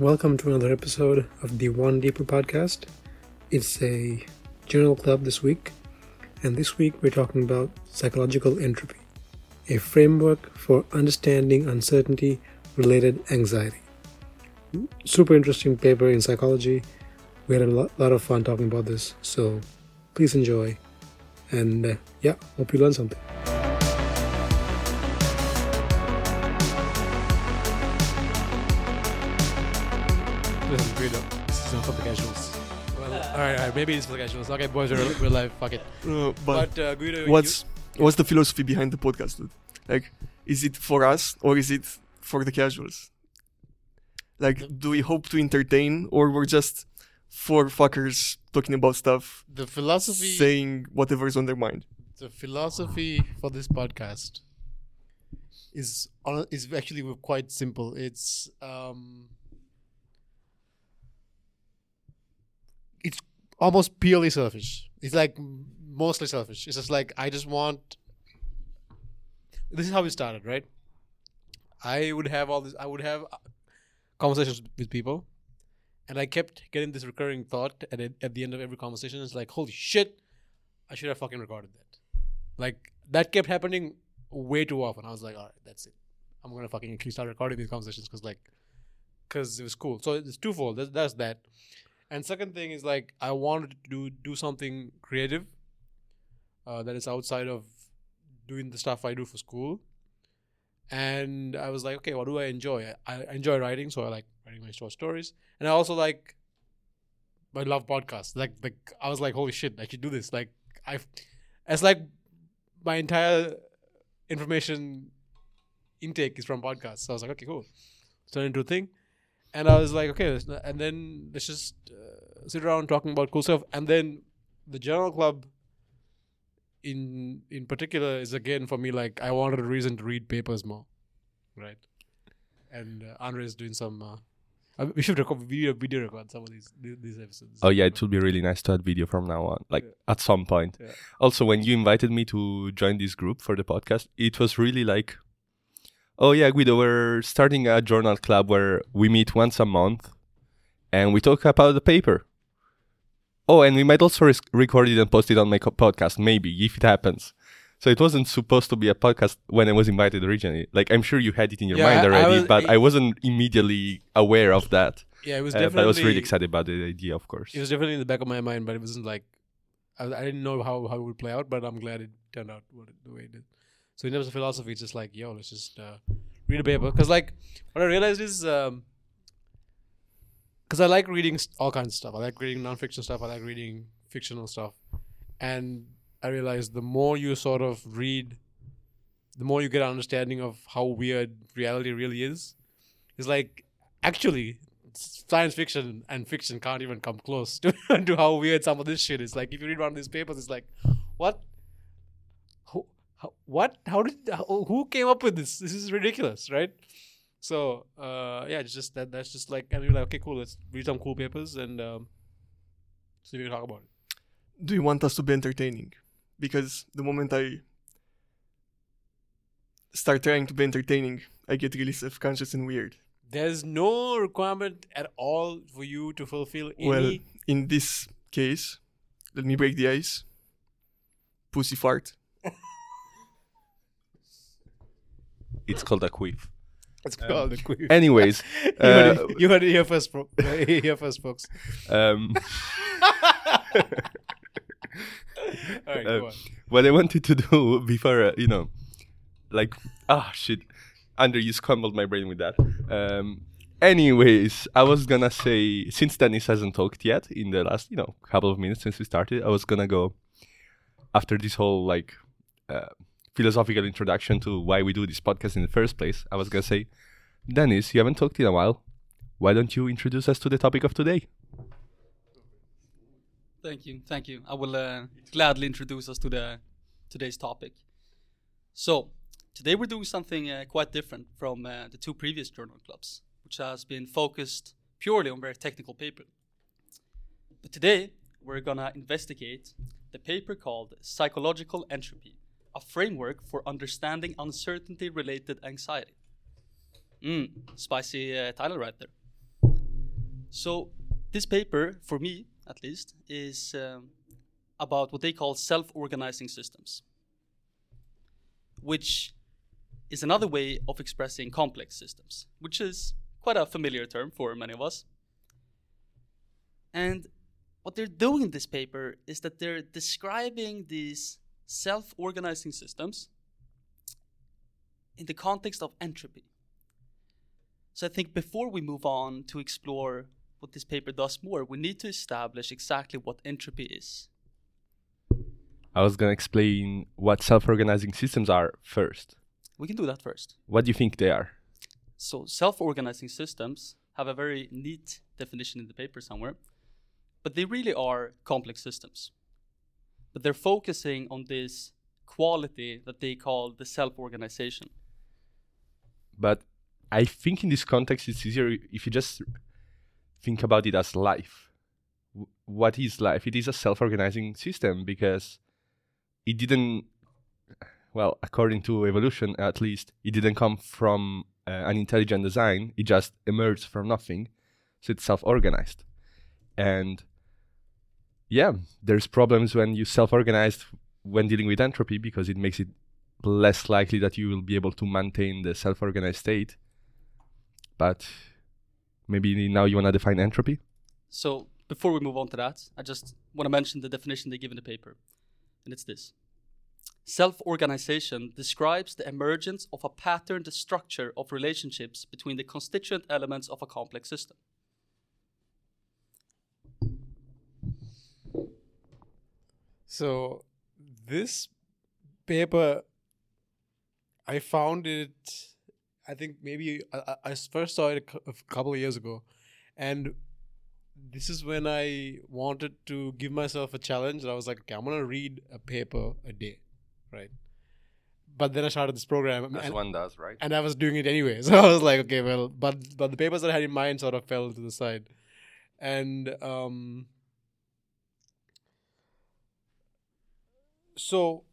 welcome to another episode of the One Deeper podcast. It's a journal club this week, and this week we're talking about psychological entropy, a framework for understanding uncertainty related anxiety. Super interesting paper in psychology. We had a lot, of fun talking about this, so please enjoy. And uh, yeah, hope you learn something. Guido, this is not for the casuals. Well, all right, all right, maybe it's for the casuals. Okay, boys, we're real life. Fuck it. Uh, but But uh, Guido, what's what's the philosophy behind the podcast, dude? Like, is it for us or is it for the casuals? Like, do we hope to entertain or we're just four fuckers talking about stuff, the philosophy, saying whatever's on their mind? the philosophy for this podcast is is actually quite simple. It's um, it's almost purely selfish. It's like mostly selfish. It's just like I just want. This is how we started, right? I would have all this. I would have uh, conversations with people, and I kept getting this recurring thought at at the end of every conversation. It's like, holy shit, I should have fucking recorded that. Like that kept happening way too often. I was like, all right, that's it. I'm gonna fucking start recording these conversations because like, because it was cool. So it's twofold. That's, that's that. And second thing is like I wanted to do do something creative, uh, that is outside of doing the stuff I do for school. And I was like, okay, what do I enjoy? I, I enjoy writing, so I like writing my short stories, and I also like. I love podcasts. Like, like I was like, holy shit, I should do this. Like, I've, it's like my entire information intake is from podcasts. So I was like, okay, cool. Turn into a thing. And I was like, okay, not- and then let's just uh, sit around talking about cool stuff. And then the journal club, in in particular, is again for me like I wanted a reason to read papers more, right? And uh, Andre is doing some. Uh, we should record video video record some of these these, these episodes. Oh yeah, it would be really nice to add video from now on, like Yeah. at some point. Yeah. Also, when you invited me to join this group for the podcast, it was really like, oh yeah, Guido, we're starting a journal club where we meet once a month, and we talk about the paper. Oh, and we might also res- record it and post it on my co- podcast, maybe if it happens. So it wasn't supposed to be a podcast when I was invited originally. Like I'm sure you had it in your Yeah, mind I- I already, was- but I- I wasn't immediately aware of that. yeah, it was Uh, definitely. but I was really excited about the idea, of course. It was definitely in the back of my mind, but it wasn't like I, I didn't know how, how it would play out. But I'm glad it turned out what the way it did. So in terms of philosophy, it's just like yo, let's just uh, read a paper because like what I realized is because I like reading all kinds of stuff. I like reading nonfiction stuff. I like reading fictional stuff, and I realized the more you sort of read, the more you get an understanding of how weird reality really is. It's like actually science fiction and fiction can't even come close to, to how weird some of this shit is. Like if you read one of these papers, it's like, what? How, what? How did? How, who came up with this? This is ridiculous, right? So uh, yeah, it's just that. That's just like, and we're like, okay, cool. Let's read some cool papers and um, see if we can talk about it. Do you want us to be entertaining? Because the moment I start trying to be entertaining, I get really self-conscious and weird. There's no requirement at all for you to fulfill any. Well, in this case, let me break the ice. Pussy fart. It's called a quiff. it's called a quiz. Anyways, you, heard uh, it, you heard it here first, bro. here first, folks. um, All right, Uh, what I wanted to do before, uh, you know, like, ah, shit. Andrew, you scrambled my brain with that. Um, anyways, I was gonna say, since Dennis hasn't talked yet in the last, you know, couple of minutes since we started, I was gonna go after this whole, like, uh, philosophical introduction to why we do this podcast in the first place. I was gonna say, Dennis, you haven't talked in a while. Why don't you introduce us to the topic of today? Thank you, thank you. I will uh, gladly introduce us to the today's topic. So, today we're doing something uh, quite different from uh, the two previous journal clubs, which has been focused purely on very technical paper. But today we're gonna investigate the paper called Psychological Entropy, a framework for understanding uncertainty-related anxiety. Mm, spicy uh, title right there. So this paper, for me at least, is um, about what they call self-organizing systems, which is another way of expressing complex systems, which is quite a familiar term for many of us. And what they're doing in this paper is that they're describing these self organizing systems in the context of entropy. So I think before we move on to explore what this paper does more, we need to establish exactly what entropy is. I was gonna explain what self-organizing systems are first. We can do that first. What do you think they are? So self organizing systems have a very neat definition in the paper somewhere, but they really are complex systems. But they're focusing on this quality that they call the self organization. But I think in this context, it's easier if you just think about it as life. What is life? It is a self organizing system because it didn't, well, according to evolution at least, it didn't come from uh, an intelligent design. It just emerged from nothing. So it's self organized. And yeah, there's problems when you self organize when dealing with entropy because it makes it less likely that you will be able to maintain the self organized state. But maybe now you want to define entropy? So before we move on to that, I just want to mention the definition they give in the paper. And it's this Self organization describes the emergence of a patterned structure of relationships between the constituent elements of a complex system. So this paper, I found it. I think maybe I, I- first saw it a a couple of years ago, and this is when I wanted to give myself a challenge. And I was like, okay, I'm gonna read a paper a day, right? But then I started this program, As and, one does, right? and I was doing it anyway. So I was like, okay, well, but but the papers that I had in mind sort of fell to the side, and um. So,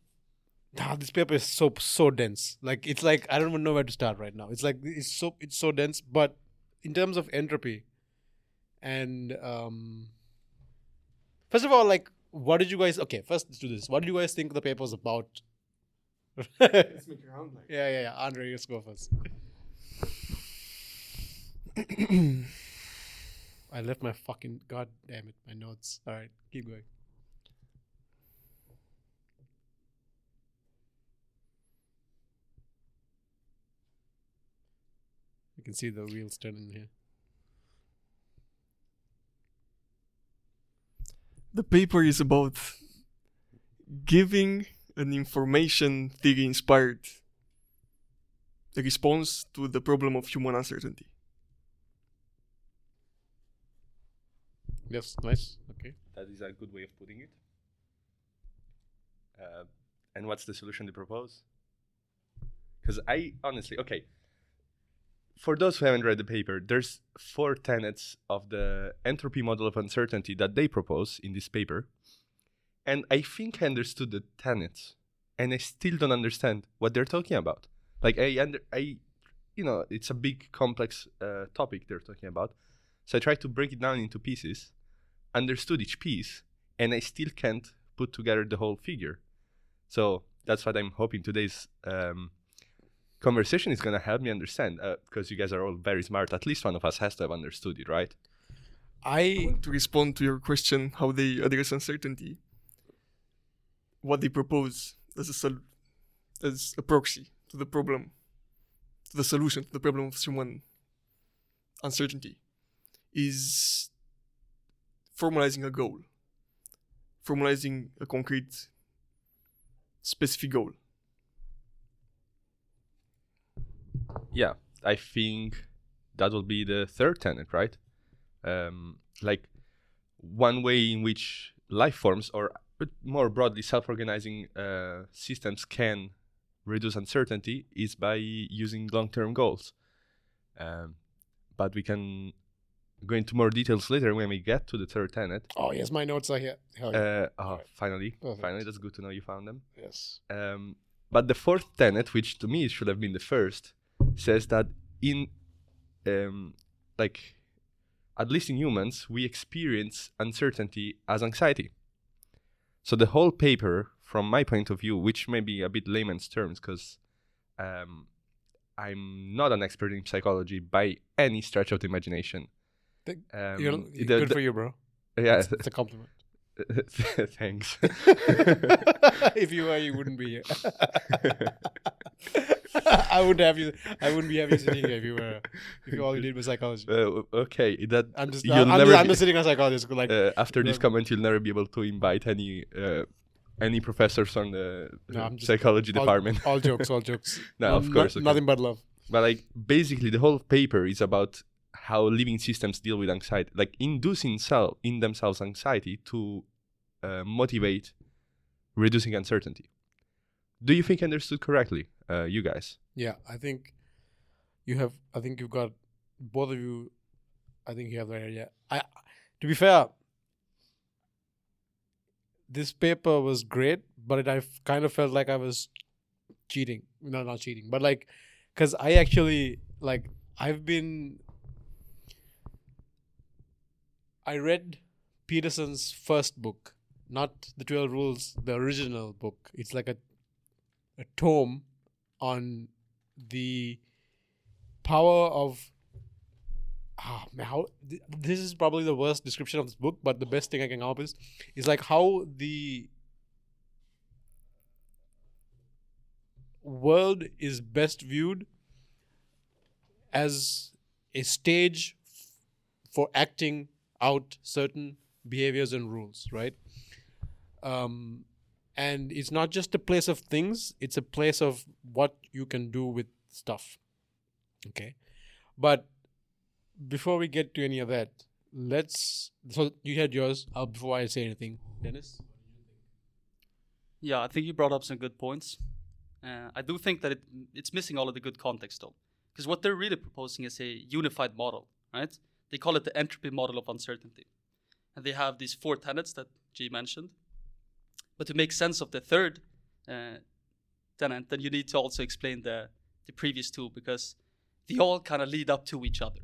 ah, this paper is so so dense. Like it's like I don't even know where to start right now. It's like it's so it's so dense. But in terms of entropy, and um, first of all, like what did you guys? Okay, first let's do this. What did you guys think the paper was about? yeah, yeah, yeah. Andre, let's go first. I left my fucking god damn it, my notes. All right, keep going. Can see the wheels turning here. The paper is about giving an information theory inspired response to the problem of human uncertainty. Yes, nice. Okay. That is a good way of putting it. Uh, and what's the solution they propose? Because I honestly, okay. For those who haven't read the paper, there's four tenets of the entropy model of uncertainty that they propose in this paper. And I think I understood the tenets, and I still don't understand what they're talking about. Like I, under, I, you know, it's a big, complex uh, topic they're talking about. So I tried to break it down into pieces, understood each piece, and I still can't put together the whole figure. So that's what I'm hoping today's um, conversation is going to help me understand, uh, because you guys are all very smart. At least one of us has to have understood it, right? I To respond to your question, how they address uncertainty, what they propose as a sol- as a proxy to the problem, to the solution to the problem of human uncertainty, is formalizing a goal, formalizing a concrete, specific goal. Yeah, I think that will be the third tenet, right? Um, like one way in which life forms, or but more broadly, self-organizing uh, systems can reduce uncertainty is by using long-term goals. Um, but we can go into more details later when we get to the third tenet. oh yes, my notes are here. Yeah. Uh, oh, Alright. finally, Perfect. finally, that's good to know you found them. yes. Um, but the fourth tenet, which to me should have been the first, says that in um, like at least in humans, we experience uncertainty as anxiety. So the whole paper, from my point of view, which may be a bit layman's terms, because um, I'm not an expert in psychology by any stretch of the imagination. Um, You're, the- good the- for you, bro. Yeah, It's, it's a compliment. thanks. if you were, you wouldn't be here. I wouldn't have you. I wouldn't be having you sitting here if you were. If you all you did was psychology. Uh, okay, that I'm just. you'll I'm, never just, I'm just sitting on psychologist. Like uh, after this comment, you'll never be able to invite any uh, any professors on the No, psychology all, department. all jokes, all jokes. No, No- of no- course, okay. nothing but love. But like basically, the whole paper is about how living systems deal with anxiety, like inducing self in themselves anxiety to uh, motivate reducing uncertainty. Do you think I understood correctly, uh, you guys? Yeah, I think you have. I think you've got both of you. I think you have the right idea. I, to be fair, this paper was great, but it, I kind of felt like I was cheating. No, not cheating, but like, because I actually like I've been. I read Peterson's first book, not the Twelve Rules, the original book. It's like a a tome on the power of ah how th- this is probably the worst description of this book but the best thing i can come up with is like how the world is best viewed as a stage for acting out certain behaviors and rules right? Um and it's not just a place of things it's a place of what you can do with stuff okay but before we get to any of that let's so you had yours uh, before i say anything dennis Yeah, I think you brought up some good points. Uh, I do think that it, it's missing all of the good context, though, because what they're really proposing is a unified model, right? They call it the entropy model of uncertainty, and they have these four tenets that G mentioned. But to make sense of the third uh, tenet, then you need to also explain the the previous two because they all kind of lead up to each other.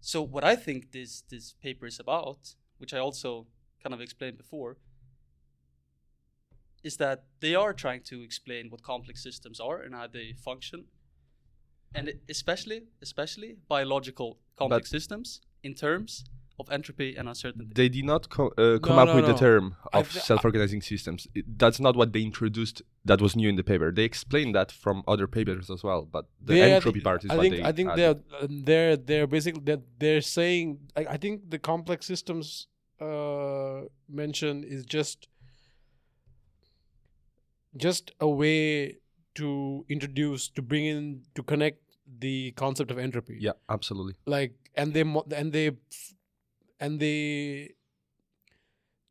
So what I think this this paper is about, which I also kind of explained before, is that they are trying to explain what complex systems are and how they function, and especially especially biological complex But- systems in terms of entropy and uncertainty. They did not co- uh, come No, up no, with the no. term I of self-organizing systems. It- that's not what they introduced. That was new in the paper. They explained that from other papers as well, but the entropy part is I what think they. I think added. they're uh, they're they're basically they're, they're saying I, I think the complex systems uh, mention is just just a way to introduce to bring in to connect the concept of entropy. Yeah, absolutely. like and they mo- and they and they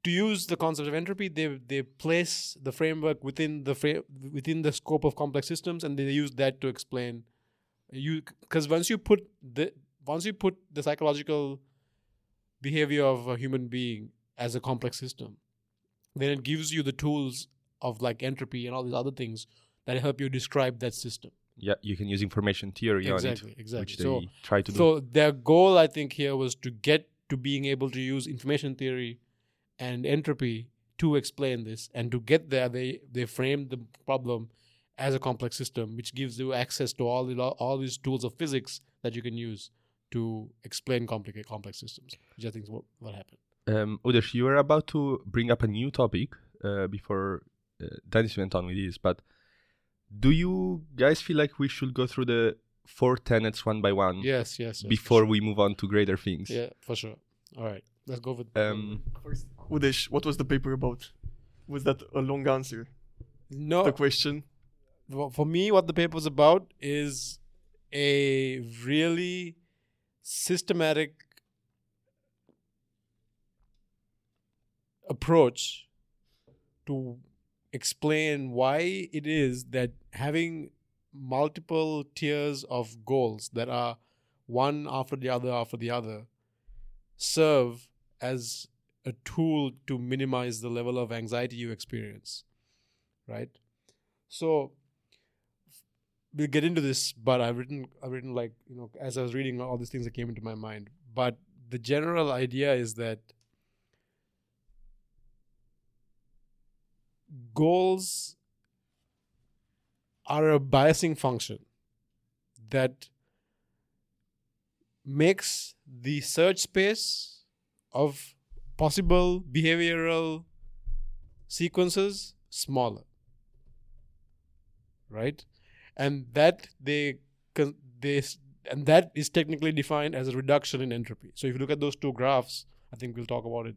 to use the concept of entropy they they place the framework within the fra- within the scope of complex systems and they use that to explain. You because once you put the once you put the psychological behavior of a human being as a complex system then it gives you the tools of like entropy and all these other things that help you describe that system. Yeah, you can use information theory exactly on it, exactly. which they so try to do. so their goal, I think, here was to get to being able to use information theory and entropy to explain this. And to get there, they they framed the problem as a complex system, which gives you access to all the all these tools of physics that you can use to explain complicated complex systems. Which I think is what, what happened. Um, Udesh, you were about to bring up a new topic uh, before uh, Dennis went on with this, but do you guys feel like we should go through the four tenets one by one Yes, yes. yes before sure. we move on to greater things? Yeah, for sure. All right, let's go with. Um, Udesh, what was the paper about? Was that a long answer? no, The question? for for me, what the paper was about is a really systematic approach to explain why it is that having multiple tiers of goals that are one after the other after the other serve as a tool to minimize the level of anxiety you experience right? So we'll get into this but i've written i've written like you know as i was reading all these things that came into my mind. But the general idea is that goals are a biasing function that makes the search space of possible behavioral sequences smaller right? And that they they and that is technically defined as a reduction in entropy. So if you look at those two graphs i think we'll talk about it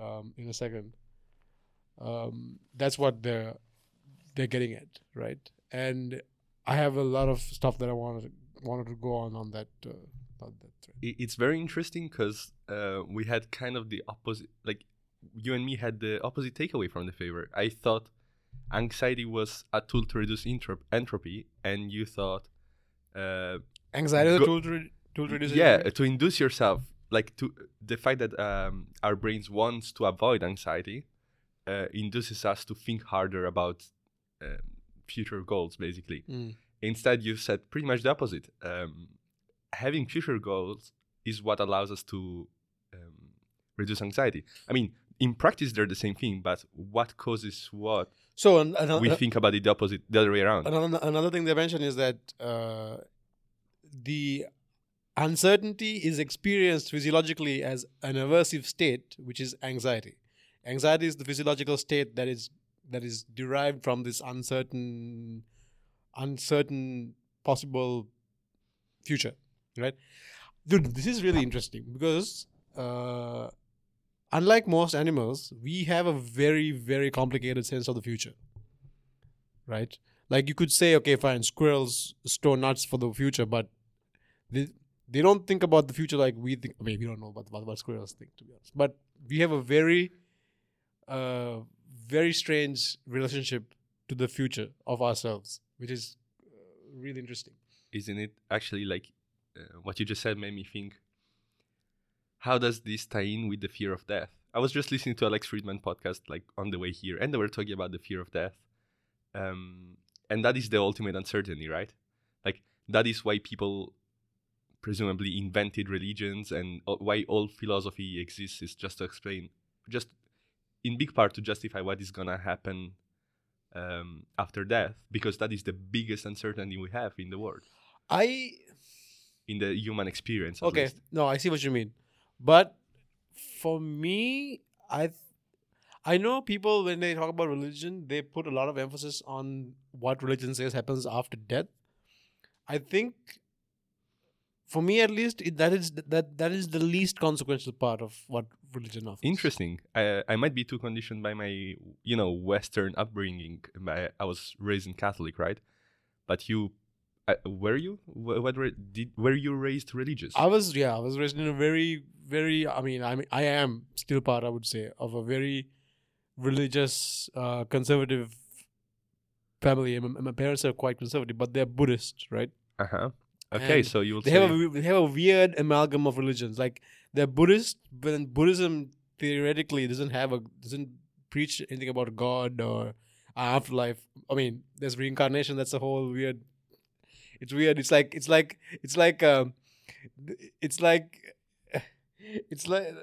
um, in a second um, that's what they're they're getting at right and i have a lot of stuff that i wanted wanted to go on on that uh, on that thread. It's very interesting because uh, we had kind of the opposite like you and me had the opposite takeaway from the favor i thought anxiety was a tool to reduce entrop- entropy and you thought uh, anxiety is a tool to, re- tool to reduce yeah entropy? to induce yourself like to the fact that um, our brains wants to avoid anxiety uh, induces us to think harder about um, future goals basically Mm. instead you said pretty much the opposite um, having future goals is what allows us to um, reduce anxiety i mean in practice they're the same thing but what causes what so an, an, we an- think about it the opposite the other way around another, another thing they mentioned is that uh, the uncertainty is experienced physiologically as an aversive state, which is anxiety. Anxiety is the physiological state that is that is derived from this uncertain, uncertain possible future, right? Dude, this is really interesting because uh, unlike most animals, we have a very very complicated sense of the future, right? like you could say okay fine squirrels store nuts for the future but they they don't think about the future like we think we don't know about what squirrels think to be honest but we have a very uh very strange relationship to the future of ourselves which is uh, really interesting. Isn't it actually like uh, what you just said made me think how does this tie in with the fear of death? I was just listening to alex Fridman podcast like on the way here and they were talking about the fear of death. Um, and that is the ultimate uncertainty right? Like that is why people presumably invented religions and uh, why all philosophy exists is just to explain just in big part to justify what is gonna happen um, after death because that is the biggest uncertainty we have in the world i in the human experience. at okay least. no i see what you mean but for me i th- i know people when they talk about religion they put a lot of emphasis on what religion says happens after death i think for me at least it, that is that that is the least consequential part of what religion offers Interesting. I, I might be too conditioned by my, you know, Western upbringing. My, I was raised in Catholic, right? But you, uh, were you? Wh- What were, did were you raised religious? I was yeah, I was raised in a very very I mean I mean I am still part I would say of a very religious uh, conservative family. My, my parents are quite conservative, but they're Buddhist, right? Uh huh. Okay, And so you will They have a they have a weird amalgam of religions. Like they're Buddhist, but then Buddhism theoretically doesn't have a doesn't preach anything about God or afterlife. I mean, there's reincarnation. That's a whole weird. It's weird. It's like it's like it's like um, it's like it's like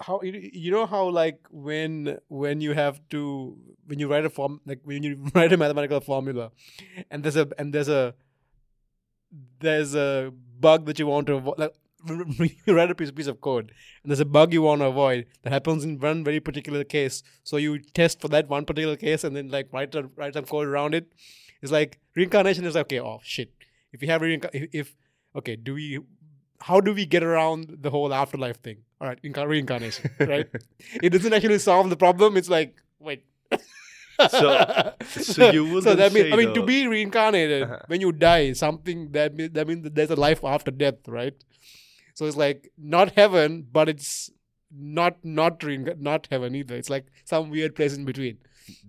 how you, you know how like when when you have to when you write a form like when you write a mathematical formula and there's a and there's a there's a bug that you want to avoid like you write a piece, piece of code and there's a bug you want to avoid that happens in one very particular case. So you test for that one particular case and then like write a, write some code around it. It's like reincarnation is like okay oh shit. If we have reinca- if, if okay do we how do we get around the whole afterlife thing? All right inca- reincarnation right? It doesn't actually solve the problem. It's like wait So- so you so wouldn't that means i mean to be reincarnated Uh-huh. when you die something that means that means that there's a life after death right so it's like not heaven but it's not not reinca- not heaven either it's like some weird place in between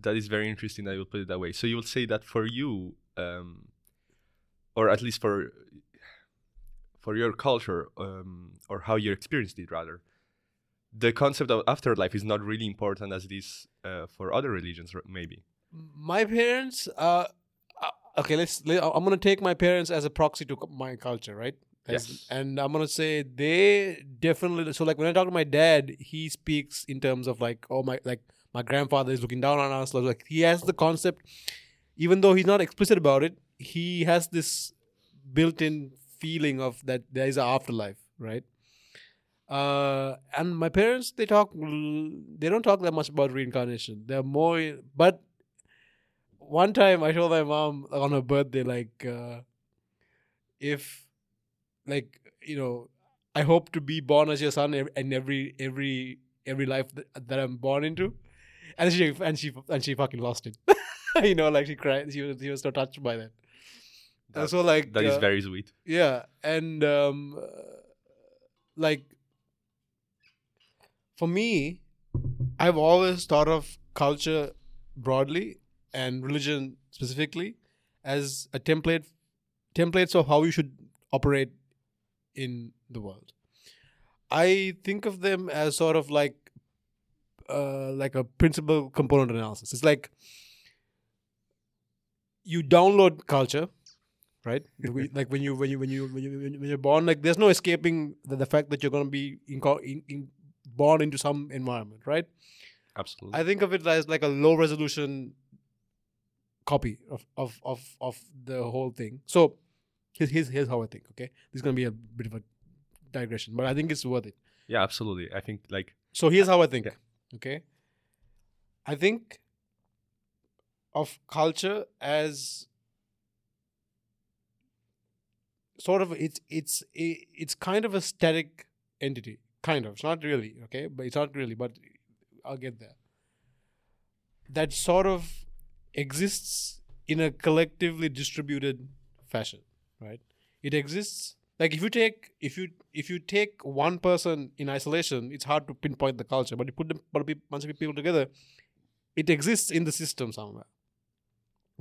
that is very interesting that you will put it that way. So you will say that for you, um, or at least for for your culture, um, or how you experienced it, rather, the concept of afterlife is not really important as it is uh, for other religions, maybe. my parents uh uh, okay let's let, i'm gonna take my parents as a proxy to my culture right As- Yes. And I'm gonna say they definitely. So like when I talk to my dad, he speaks in terms of like, oh my, like my grandfather is looking down on us. Like he has the concept, even though he's not explicit about it, he has this built-in feeling of that there is an afterlife, right? Uh, and my parents, they talk, they don't talk that much about reincarnation. They're more, but one time I told my mom on her birthday, like, uh, if, like, you know, I hope to be born as your son in every every every life that, that I'm born into, and she and she and she fucking lost it. you know, like she cried. She was she was so touched by that. That's, That- so like That is uh, very sweet. yeah, and um, like for me, I've always thought of culture broadly and religion specifically as a template templates of how you should operate in the world. I think of them as sort of like uh, like a principal component analysis. It's like you download culture right? Like when you when you when you when you when you're born, like there's no escaping the, the fact that you're going to be in, in, born into some environment, right? Absolutely. I think of it as like a low resolution copy of of of, of the whole thing. So here's, here's here's how I think. Okay, this is going to be a bit of a digression, but I think it's worth it. yeah, absolutely. I think like So here's how I think. Okay. Okay. I think of culture as sort of it's it's it's kind of a static entity. Kind of. It's not really, okay? But it's not really, but I'll get there. That sort of exists in a collectively distributed fashion, right? It exists like if you take if you if you take one person in isolation, it's hard to pinpoint the culture. But you put them, a bunch of people together, it exists in the system somewhere.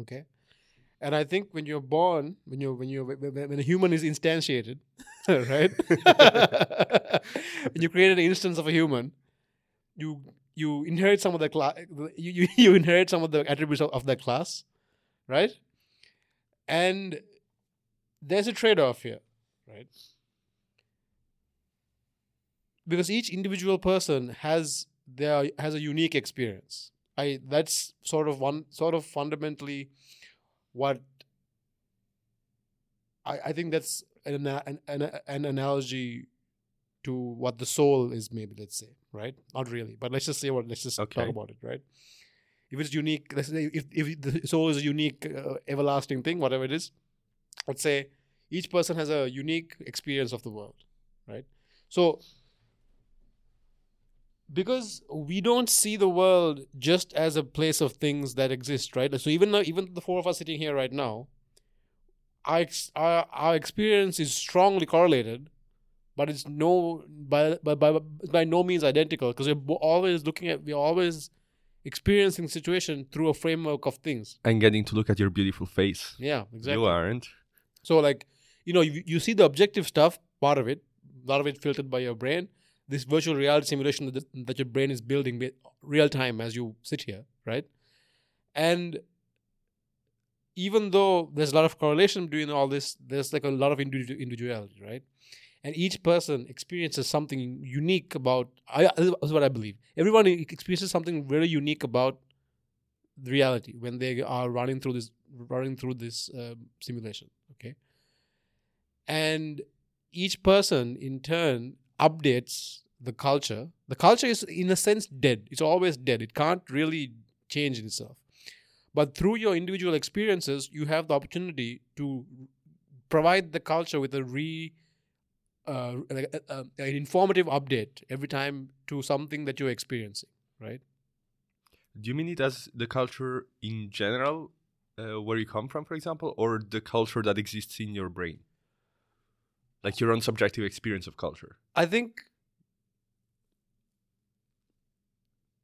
Okay, and I think when you're born, when you when you when a human is instantiated, right? when you create an instance of a human, you you inherit some of the class. You, you you inherit some of the attributes of, of that class, right? And there's a trade-off here, right? Because each individual person has their has a unique experience. I that's sort of one sort of fundamentally what I, I think that's an, an, an, an analogy to what the soul is maybe let's say right? Not really but let's just say what let's just Okay. talk about it right? If it's unique let's say if, if the soul is a unique uh, everlasting thing whatever it is let's say each person has a unique experience of the world right? So because we don't see the world just as a place of things that exist right? So even though even the four of us sitting here right now our, our, our experience is strongly correlated but it's no by by by, by no means identical because we're always looking at we're always experiencing situation through a framework of things and getting to look at your beautiful face. yeah exactly You aren't. so like you know you, you see the objective stuff part of it a lot of it filtered by your brain this virtual reality simulation that, that your brain is building real time as you sit here right and even though there's a lot of correlation between all this there's like a lot of individu- individuality right and each person experiences something unique about I, is what i believe. Everyone experiences something very unique about reality when they are running through this running through this um, simulation okay? And each person in turn updates the culture. The culture is in a sense dead. It's always dead. It can't really change itself. But through your individual experiences you have the opportunity to provide the culture with a re uh, like a- a- an informative update every time to something that you're experiencing right Do you mean it as the culture in general, uh, where you come from, for example, or the culture that exists in your brain? Like your own subjective experience of culture? i think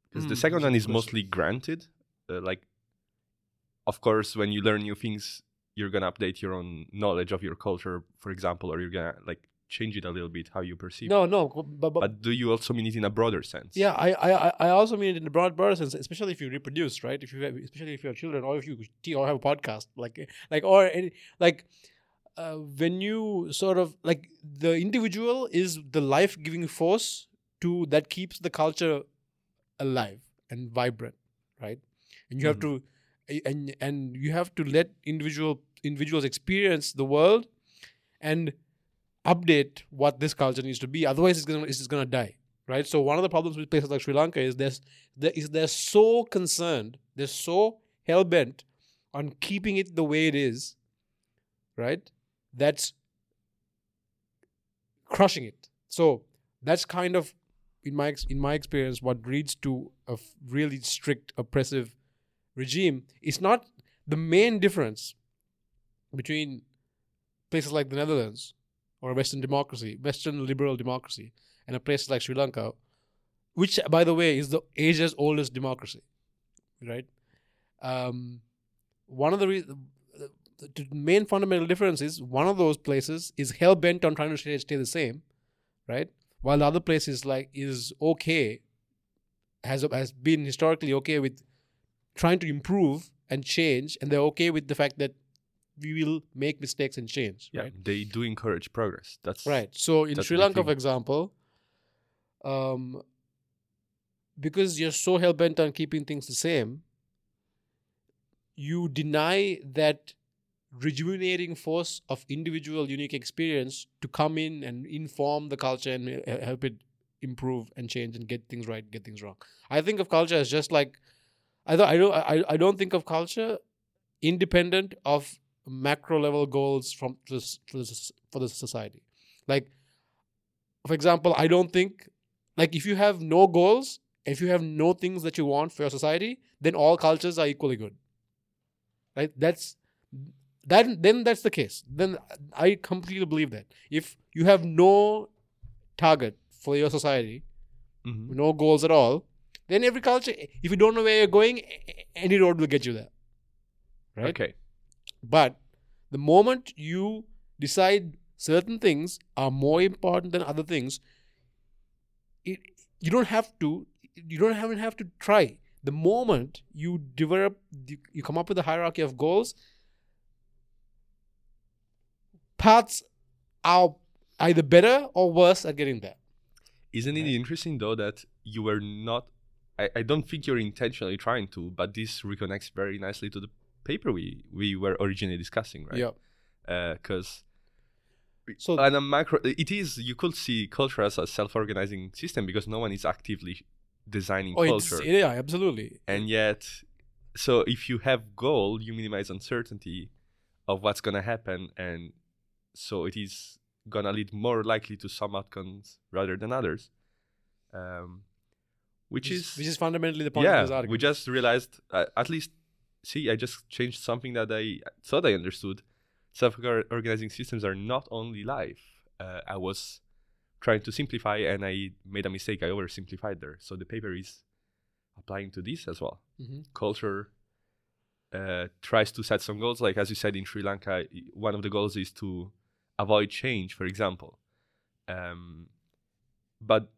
Because Hmm, the second one is mostly granted. Uh, like, of course, when you learn new things, you're gonna update your own knowledge of your culture, for example, or you're gonna like change it a little bit how you perceive. no no but, but, But do you also mean it in a broader sense? Yeah, I, I, I- also mean it in a broad, broader sense, especially if you reproduce, right? If you have, especially if you have children, or if you or have a podcast, like, like, or any, like, uh, when you sort of like the individual is the life giving force to that keeps the culture alive and vibrant right and you have to and and you have to let individual individuals experience the world and update what this culture needs to be. Otherwise it's gonna it's just gonna die right? So one of the problems with places like sri lanka is there's there is they're so concerned they're so hell-bent on keeping it the way it is right? That's crushing it. So that's kind of in my in my experience what leads to a really strict oppressive regime. It's not the main difference between places like the netherlands or western democracy western liberal democracy and a place like sri lanka which by the way is the asia's oldest democracy right um, one of the re- the, the main fundamental difference is one of those places is hell bent on trying to stay, stay the same, right? While the other place is like is okay, has has been historically okay with trying to improve and change, and they're okay with the fact that we will make mistakes and change, Yeah, right? they do encourage progress. That's Right. So in Sri Lanka, for example, um, because you're so hell bent on keeping things the same, you deny that rejuvenating force of individual unique experience to come in and inform the culture and uh, help it improve and change and get things right, get things wrong. I think of culture as just like I don't I don't I, I don't think of culture independent of macro level goals from the, s- for the, for the society. Like, for example, I don't think like if you have no goals, if you have no things that you want for your society, then all cultures are equally good. Right? That's that. Then that's the case. Then I completely believe that if you have no target for your society, Mhm. no goals at all, then every culture, if you don't know where you're going, any road will get you there. Right? okay. But the moment you decide certain things are more important than other things, it, you don't have to. You don't even have to try. The moment you develop, you come up with a hierarchy of goals. Paths are either better or worse at getting there. Isn't it interesting though that you were not? I, I don't think you're intentionally trying to, but this reconnects very nicely to the paper we we were originally discussing, right? Yeah. Because So on a macro, it is you could see culture as a self-organizing system because no one is actively designing oh, it's, culture, yeah, absolutely. and yet, so if you have goal, you minimize uncertainty of what's gonna happen, and so it is gonna lead more likely to some outcomes rather than others. Um, which is which is fundamentally the point of yeah, this article. we just realized uh, at least see I just changed something that I thought I understood. Self-organizing systems are not only life. Uh, I was trying to simplify and I made a mistake. I oversimplified there. So the paper is applying to this as well. Mhm. Culture uh, tries to set some goals, like as you said in Sri Lanka, one of the goals is to avoid change, for example. Um, but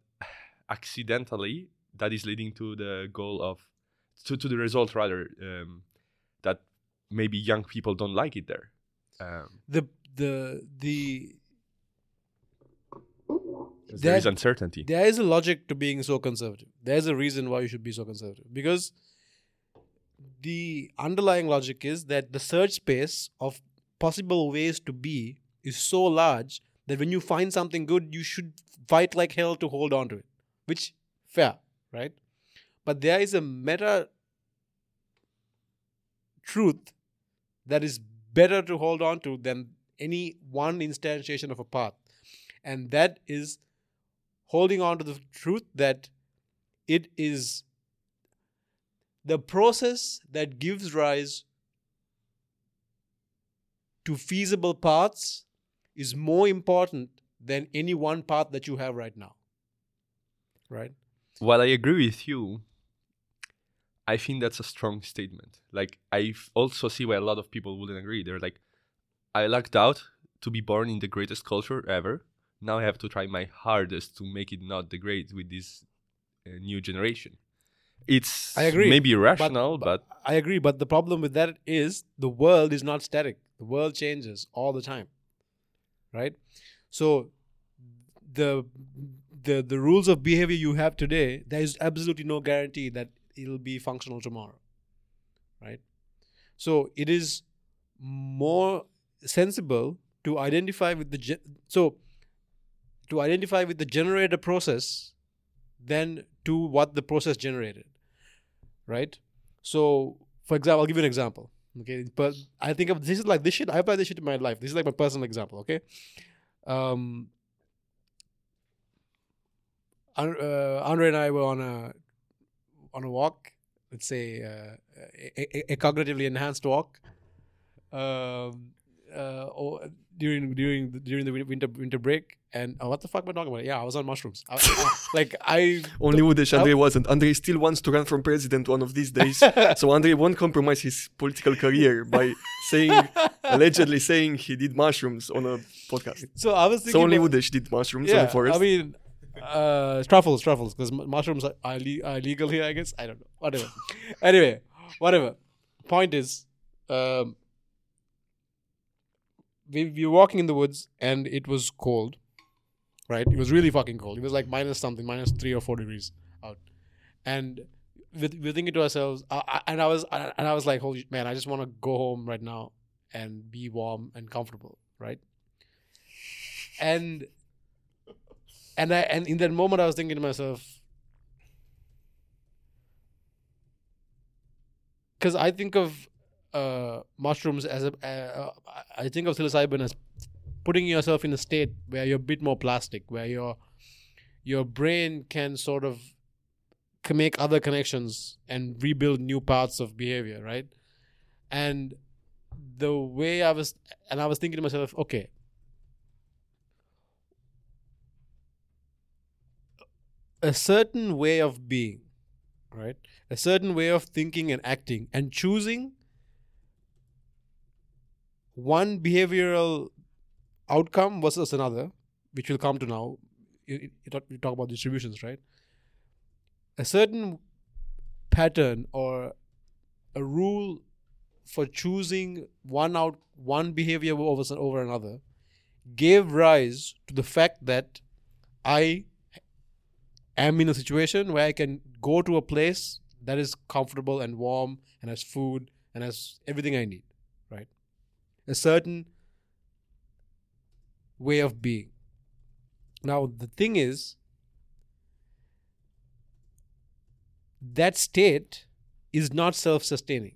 accidentally, that is leading to the goal of to, to the result rather um, maybe young people don't like it there. Um, the the the 'cause there is uncertainty. there is a logic to being so conservative. There's a reason why you should be so conservative because the underlying logic is that the search space of possible ways to be is so large that when you find something good, you should fight like hell to hold on to it. Which fair, right? But there is a meta truth that is better to hold on to than any one instantiation of a path. And that is holding on to the truth that it is the process that gives rise to feasible paths is more important than any one path that you have right now. Right? While I agree with you, I think that's a strong statement. Like I also see why a lot of people wouldn't agree. They're like, I lucked out to be born in the greatest culture ever. Now I have to try my hardest to make it not degrade with this uh, new generation. It's I agree, maybe irrational, but, I agree, but the problem with that is the world is not static. The world changes all the time. right? So the the the rules of behavior you have today, there is absolutely no guarantee that it'll be functional tomorrow, right? So it is more sensible to identify with the ge- so to identify with the generator process than to what the process generated, right? So, for example, I'll give you an example. Okay, but I think of this is like this shit. I apply this shit in my life. This is like my personal example. Okay, um, uh, Andre and I were on a on a walk. Let's say uh, a, a, a cognitively enhanced walk. Um, uh, or during during the, during the winter winter break, and uh, what the fuck am I talking about? Yeah, I was on mushrooms. I, I- like I Only Udesh, Andre wasn't. Andre still wants to run for president one of these days. so Andre won't compromise his political career by saying, allegedly saying he did mushrooms on a podcast. so I was thinking. So only about- Udesh did mushrooms on the forest. I mean, uh, truffles, truffles, because mushrooms are, are, are legal here, I guess. I don't know. Whatever. anyway, whatever. Point is, um, we, we were walking in the woods and it was cold, right? It was really fucking cold. It was like minus something, minus three or four degrees out. And we we we're thinking to ourselves, I, I, and I was and I was like, holy man, I just want to go home right now and be warm and comfortable, right? And and I and in that moment I was thinking to myself because I think of uh, mushrooms as a uh, I think of psilocybin as putting yourself in a state where you're a bit more plastic, where your your brain can sort of make other connections and rebuild new paths of behavior, right? And the way I was, and I was thinking to myself, okay, a certain way of being, right? A certain way of thinking and acting and choosing one behavioral outcome versus another, which we'll come to now. You, you talk, about distributions, right? A certain pattern or a rule for choosing one out one behavior over over another gave rise to the fact that I am in a situation where I can go to a place that is comfortable and warm and has food and has everything I need, right? A certain way of being. Now, the thing is, that state is not self sustaining.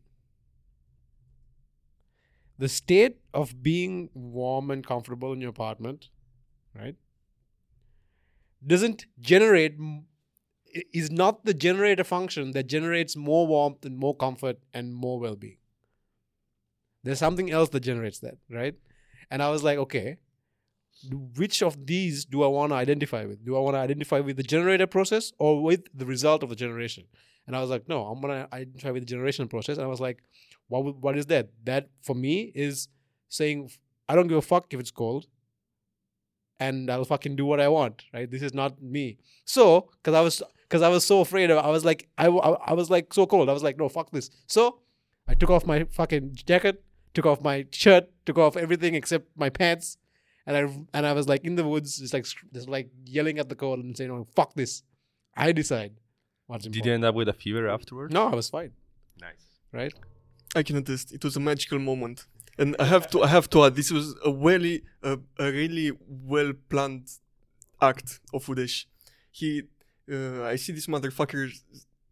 The state of being warm and comfortable in your apartment, right, doesn't generate, is not the generator function that generates more warmth and more comfort and more well being. There's something else that generates that, right? And I was like, okay, which of these do I want to identify with? Do I want to identify with the generator process or with the result of the generation? And I was like, no, I'm gonna identify with the generation process. And I was like, what what is that? That for me is saying I don't give a fuck if it's cold, and I'll fucking do what I want. Right? This is not me. So, because I was because I was so afraid, of, I was like, I, I I was like so cold. I was like, no, fuck this. So, I took off my fucking jacket, took off my shirt, took off everything except my pants, and I and I was like in the woods, just like sc- just like yelling at the cold and saying, "Oh, fuck this." I decide what's Did you end up with a fever afterwards? No, I was fine. Nice. Right? I can attest. It was a magical moment, and I have to I have to add this was a really a, really well planned act of Udesh. He, uh, I see this motherfucker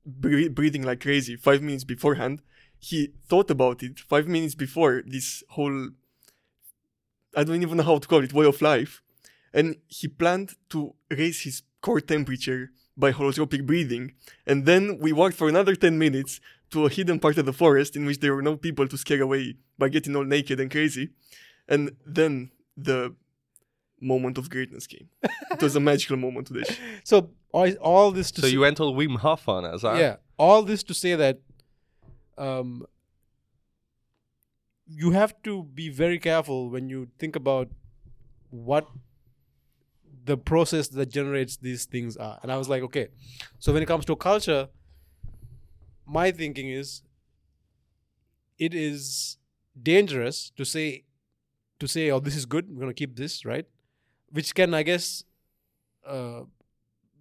bre- breathing like crazy five minutes beforehand. He thought about it five minutes before this whole. I don't even know how to call it way of life, and he planned to raise his core temperature by holotropic breathing, and then we walked for another ten minutes to a hidden part of the forest in which there were no people to scare away by getting all naked and crazy. And then the moment of greatness came. it was a magical moment today. So all, all this to So say- you went all Wim Hof on us, huh? yeah all this to say that um you have to be very careful when you think about what the process that generates these things are and i was like okay so when it comes to culture my thinking is it is dangerous to say to say, oh, this is good, we're going to keep this, right? Which can, I guess, uh,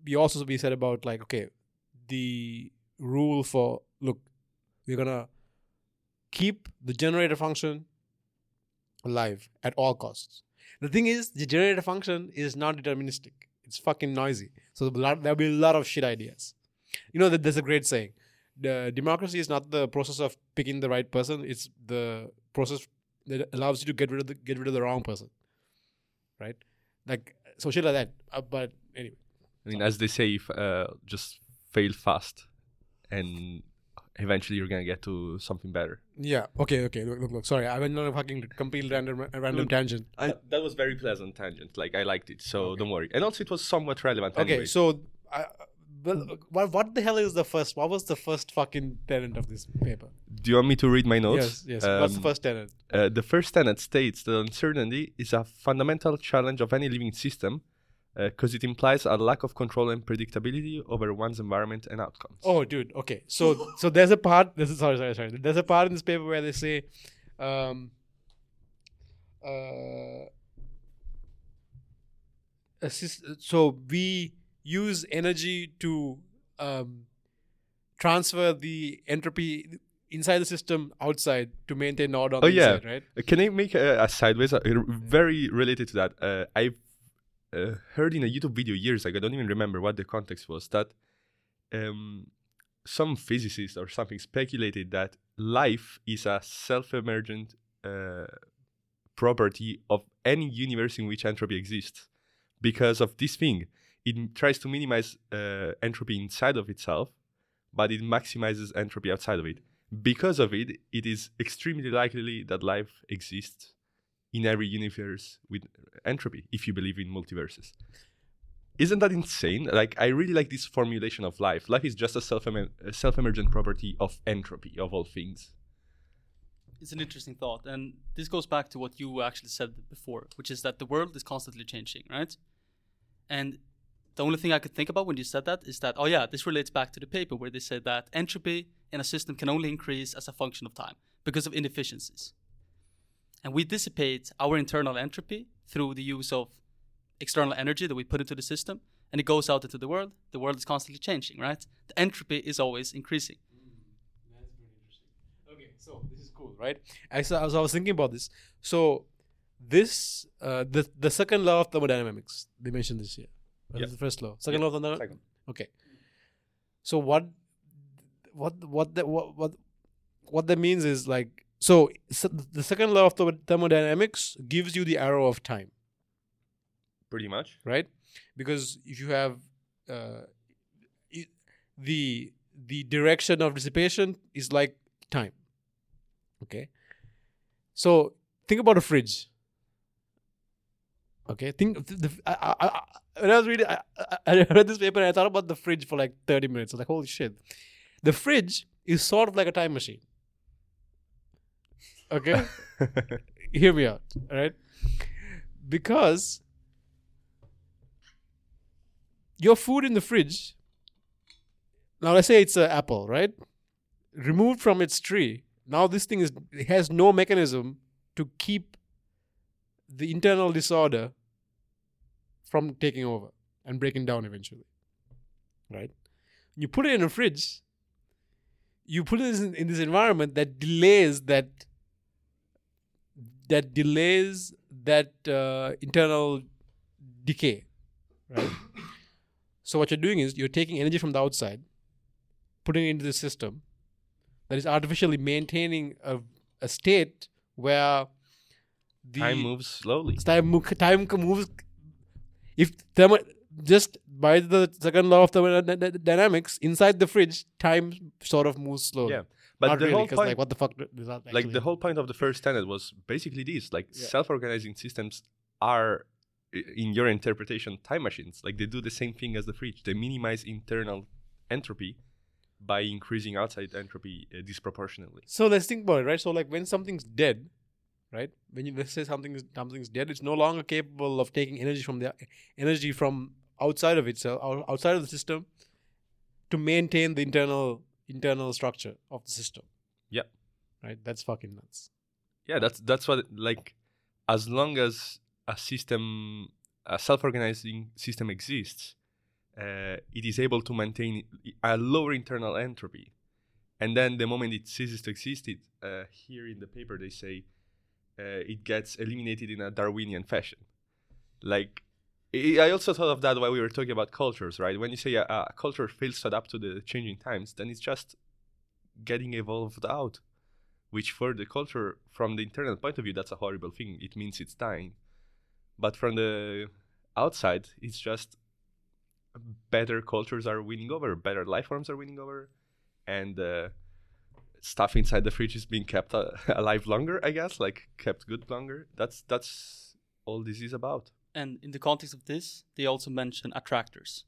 be also be said about like, okay, the rule for look, we're going to keep the generator function alive at all costs. The thing is, the generator function is not deterministic. It's fucking noisy. So there'll be a lot- there'll be a lot of shit ideas. You know that there's a great saying. The democracy is not the process of picking the right person. It's the process that allows you to get rid of the get rid of the wrong person. Right? Like so shit like that. Uh, but anyway. I mean, as they say, if, uh, just fail fast, and eventually you're gonna get to something better. Yeah. Okay. Okay. Look. Look. Look. Sorry, I went on a fucking complete random random Look, tangent. I- that, was very pleasant tangent. Like I liked it, so don't worry. And also, it was somewhat relevant. Okay. anyway. So, I, well, what what the hell is the first? What was the first fucking tenant of this paper? do you want me to read my notes? Yes. Yes. What's the Um, first tenant? Uh, the first tenant states that uncertainty is a fundamental challenge of any living system because it implies a lack of control and predictability over one's environment and outcomes. Oh, dude. Okay. So so there's a part. This is sorry, sorry, sorry. There's a part in this paper where they say, um, uh, assist, so we use energy to um, transfer the entropy inside the system outside to maintain order on Oh, the yeah. inside, right? Can I make a, a sideways, uh, very related to that? Uh, I've uh, heard in a YouTube video years ago, I don't even remember what the context was, that um, some physicist or something speculated that life is a self emergent uh, property of any universe in which entropy exists. Because of this thing, it tries to minimize uh, entropy inside of itself, but it maximizes entropy outside of it. Because of it, it is extremely likely that life exists in every universe with entropy, if you believe in multiverses. Isn't that insane? Like, I really like this formulation of life. Life is just a self a self-emergent property of entropy of all things. It's an interesting thought, and this goes back to what you actually said before, which is that the world is constantly changing, right? And the only thing I could think about when you said that is that, oh yeah, this relates back to the paper where they said that entropy in a system can only increase as a function of time because of inefficiencies. And we dissipate our internal entropy through the use of external energy that we put into the system, and it goes out into the world. The world is constantly changing, right? The entropy is always increasing. Okay, so this is cool, right? As I was, I was thinking about this. So this uh, the the second law of thermodynamics they mentioned this here. What is the first law? Second law of thermodynamics. second. Okay. So what what what the, what what what that means is like so, so the second law of thermo- thermodynamics gives you the arrow of time, Pretty much. right? Because if you have uh, i- the the direction of dissipation is like time. Okay. So think about a fridge. Okay. Think of the, the- I, I, when I was reading, I, I, I read this paper and I thought about the fridge for like thirty minutes. I was like, holy shit! The fridge is sort of like a time machine. Okay. Hear me out. All right. Because your food in the fridge. Now let's say it's an apple, right? Removed from its tree. Now this thing is has no mechanism to keep the internal disorder from taking over and breaking down eventually. Right? You put it in a fridge, you put it in, in this environment that delays that that delays that uh, internal decay, right? so what you're doing is you're taking energy from the outside, putting it into the system that is artificially maintaining a, a state where the Time moves slowly. time time moves if thermo just by the second law of thermodynamics inside the fridge time sort of moves slowly Yeah. But not the really whole because point, like what the fuck does that like the whole point of the first tenet was basically this like Yeah. self-organizing systems are in your interpretation time machines like they do the same thing as the fridge they minimize internal entropy by increasing outside entropy uh, disproportionately So let's think about it, right? So like when something's dead, right? When you say something is something's dead, it's no longer capable of taking energy from the energy from outside of itself, outside of the system, to maintain the internal internal structure of the system. Yeah. Right. That's fucking nuts. yeah that's that's what like as long as a system, a self-organizing system exists, uh, it is able to maintain a lower internal entropy. And then the moment it ceases to exist, it uh, here in the paper they say it gets eliminated in a Darwinian fashion. Like I I also thought of that while we were talking about cultures, right? When you say a, a culture fails to adapt to the changing times, then it's just getting evolved out. Which for the culture, from the internal point of view, that's a horrible thing. It means it's dying. But from the outside, it's just better cultures are winning over, better life forms are winning over, and uh, stuff inside the fridge is being kept uh, alive longer. I guess, like kept good longer. That's that's all this is about. And in the context of this, they also mention attractors.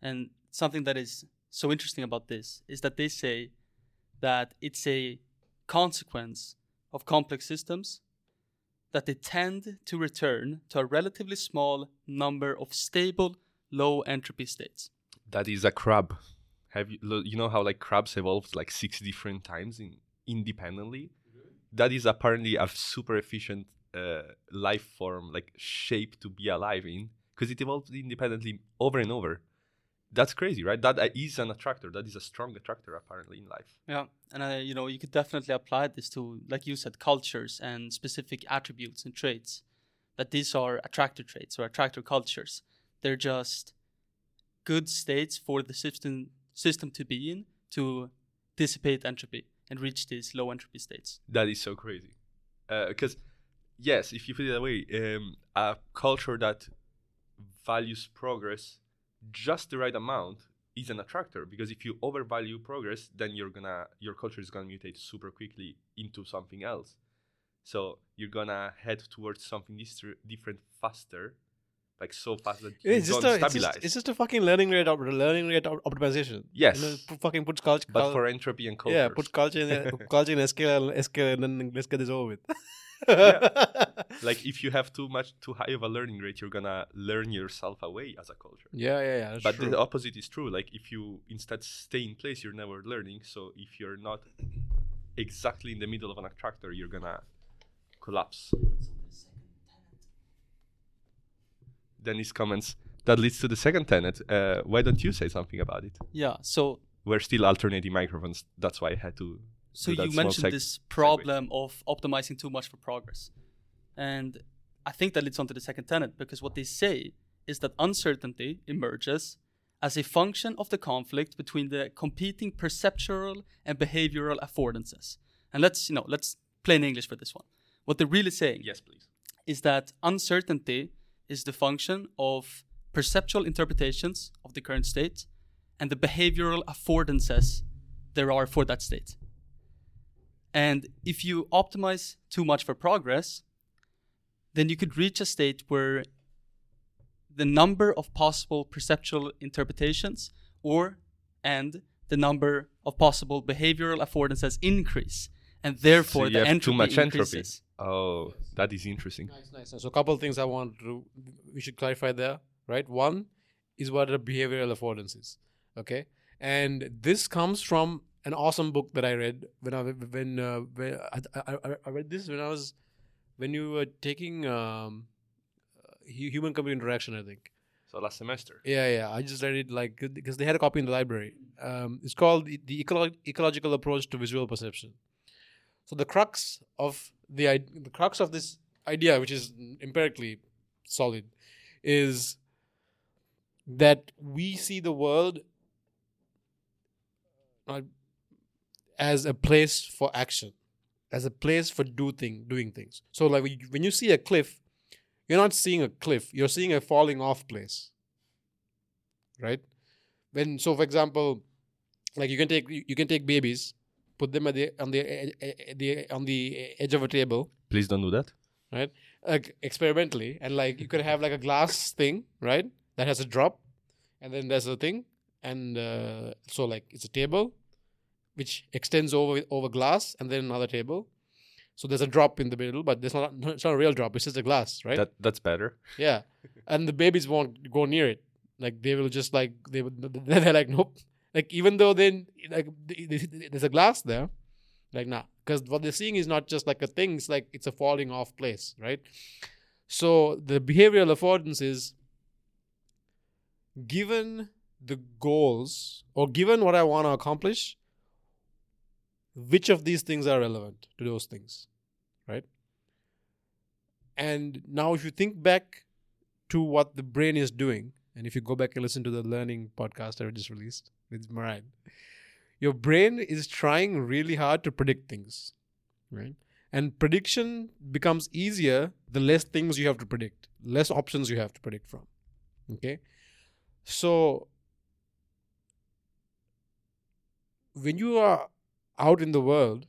And something that is so interesting about this is that they say that it's a consequence of complex systems that they tend to return to a relatively small number of stable low entropy states. That is a crab. Have you you know how like crabs evolved like six different times in independently? That is apparently a super efficient uh, life form, like shape to be alive in, because it evolved independently over and over. That's crazy, right? That uh, is an attractor. That is a strong attractor apparently in life. Yeah, and uh, you know you could definitely apply this to, like you said, cultures and specific attributes and traits. That these are attractor traits or attractor cultures. They're just good states for the system system to be in to dissipate entropy and reach these low entropy states. That is so crazy. Because, yes, if you put it that way, um, a culture that values progress just the right amount is an attractor. Because if you overvalue progress, then you're gonna your culture is gonna mutate super quickly into something else. So you're gonna head towards something different faster, like so fast that you It's just, a, it's, just, it's just a fucking learning rate op- learning rate op- optimization. Yes. You know, p- fucking puts culture. but for entropy and culture. yeah, put culture in culture in SQL, SQL, and then let's get this over with. like if you have too much too high of a learning rate, you're gonna learn yourself away as a culture. yeah, yeah, yeah. But true. the opposite is true like if you instead stay in place you're never learning so if you're not exactly in the middle of an attractor you're gonna collapse dennis comments that leads to the second tenet uh, why don't you say something about it Yeah. So we're still alternating microphones that's why i had to So you mentioned this problem of optimizing too much for progress. And I think that leads on to the second tenet because what they say is that uncertainty emerges as a function of the conflict between the competing perceptual and behavioral affordances. And let's, you know, let's plain English for this one. What they're really saying yes please is that uncertainty is the function of perceptual interpretations of the current state and the behavioral affordances there are for that state. And if you optimize too much for progress, then you could reach a state where the number of possible perceptual interpretations or and the number of possible behavioral affordances increase and therefore so the entropy too much entropy increases. Oh that is interesting Nice, nice. So, a couple of things I want to we should clarify there, right? One is what a behavioral affordance is, okay? And this comes from an awesome book that I read when I when, uh, when I, I, I- read this when I was when you were taking um, human computer interaction, I think. so last semester Yeah, yeah. I just read it like because they had a copy in the library. Um, it's called the, the Ecolo- ecological approach to visual perception. So the crux of the the crux of this idea, which is empirically solid, is that we see the world uh, as a place for action, as a place for do thing, doing things. So like when you- see a cliff, you're not seeing a cliff you're seeing a falling off place right when so for example like you can take you you can take babies put them at the on the, e- the on the edge of a table. Please don't do that. Right? Like experimentally. And like you could have like a glass thing right? That has a drop and then there's a thing and uh, so like it's a table which extends over over glass and then another table. So there's a drop in the middle but there's not it's not a real drop. It's just a glass right? That that's better. Yeah, and the babies won't go near it. Like they will just like they would. They're like nope. Like even though then like th- th- there's a glass there, like nah, because what they're seeing is not just like a thing; it's like it's a falling off place, right? So the behavioral affordance is given the goals or given what I want to accomplish, which of these things are relevant to those things, right? And now, if you think back to what the brain is doing, and if you go back and listen to the learning podcast I just released with Mariah, your brain is trying really hard to predict things, right? And prediction becomes easier the less things you have to predict, less options you have to predict from. Okay? So, when you are out in the world,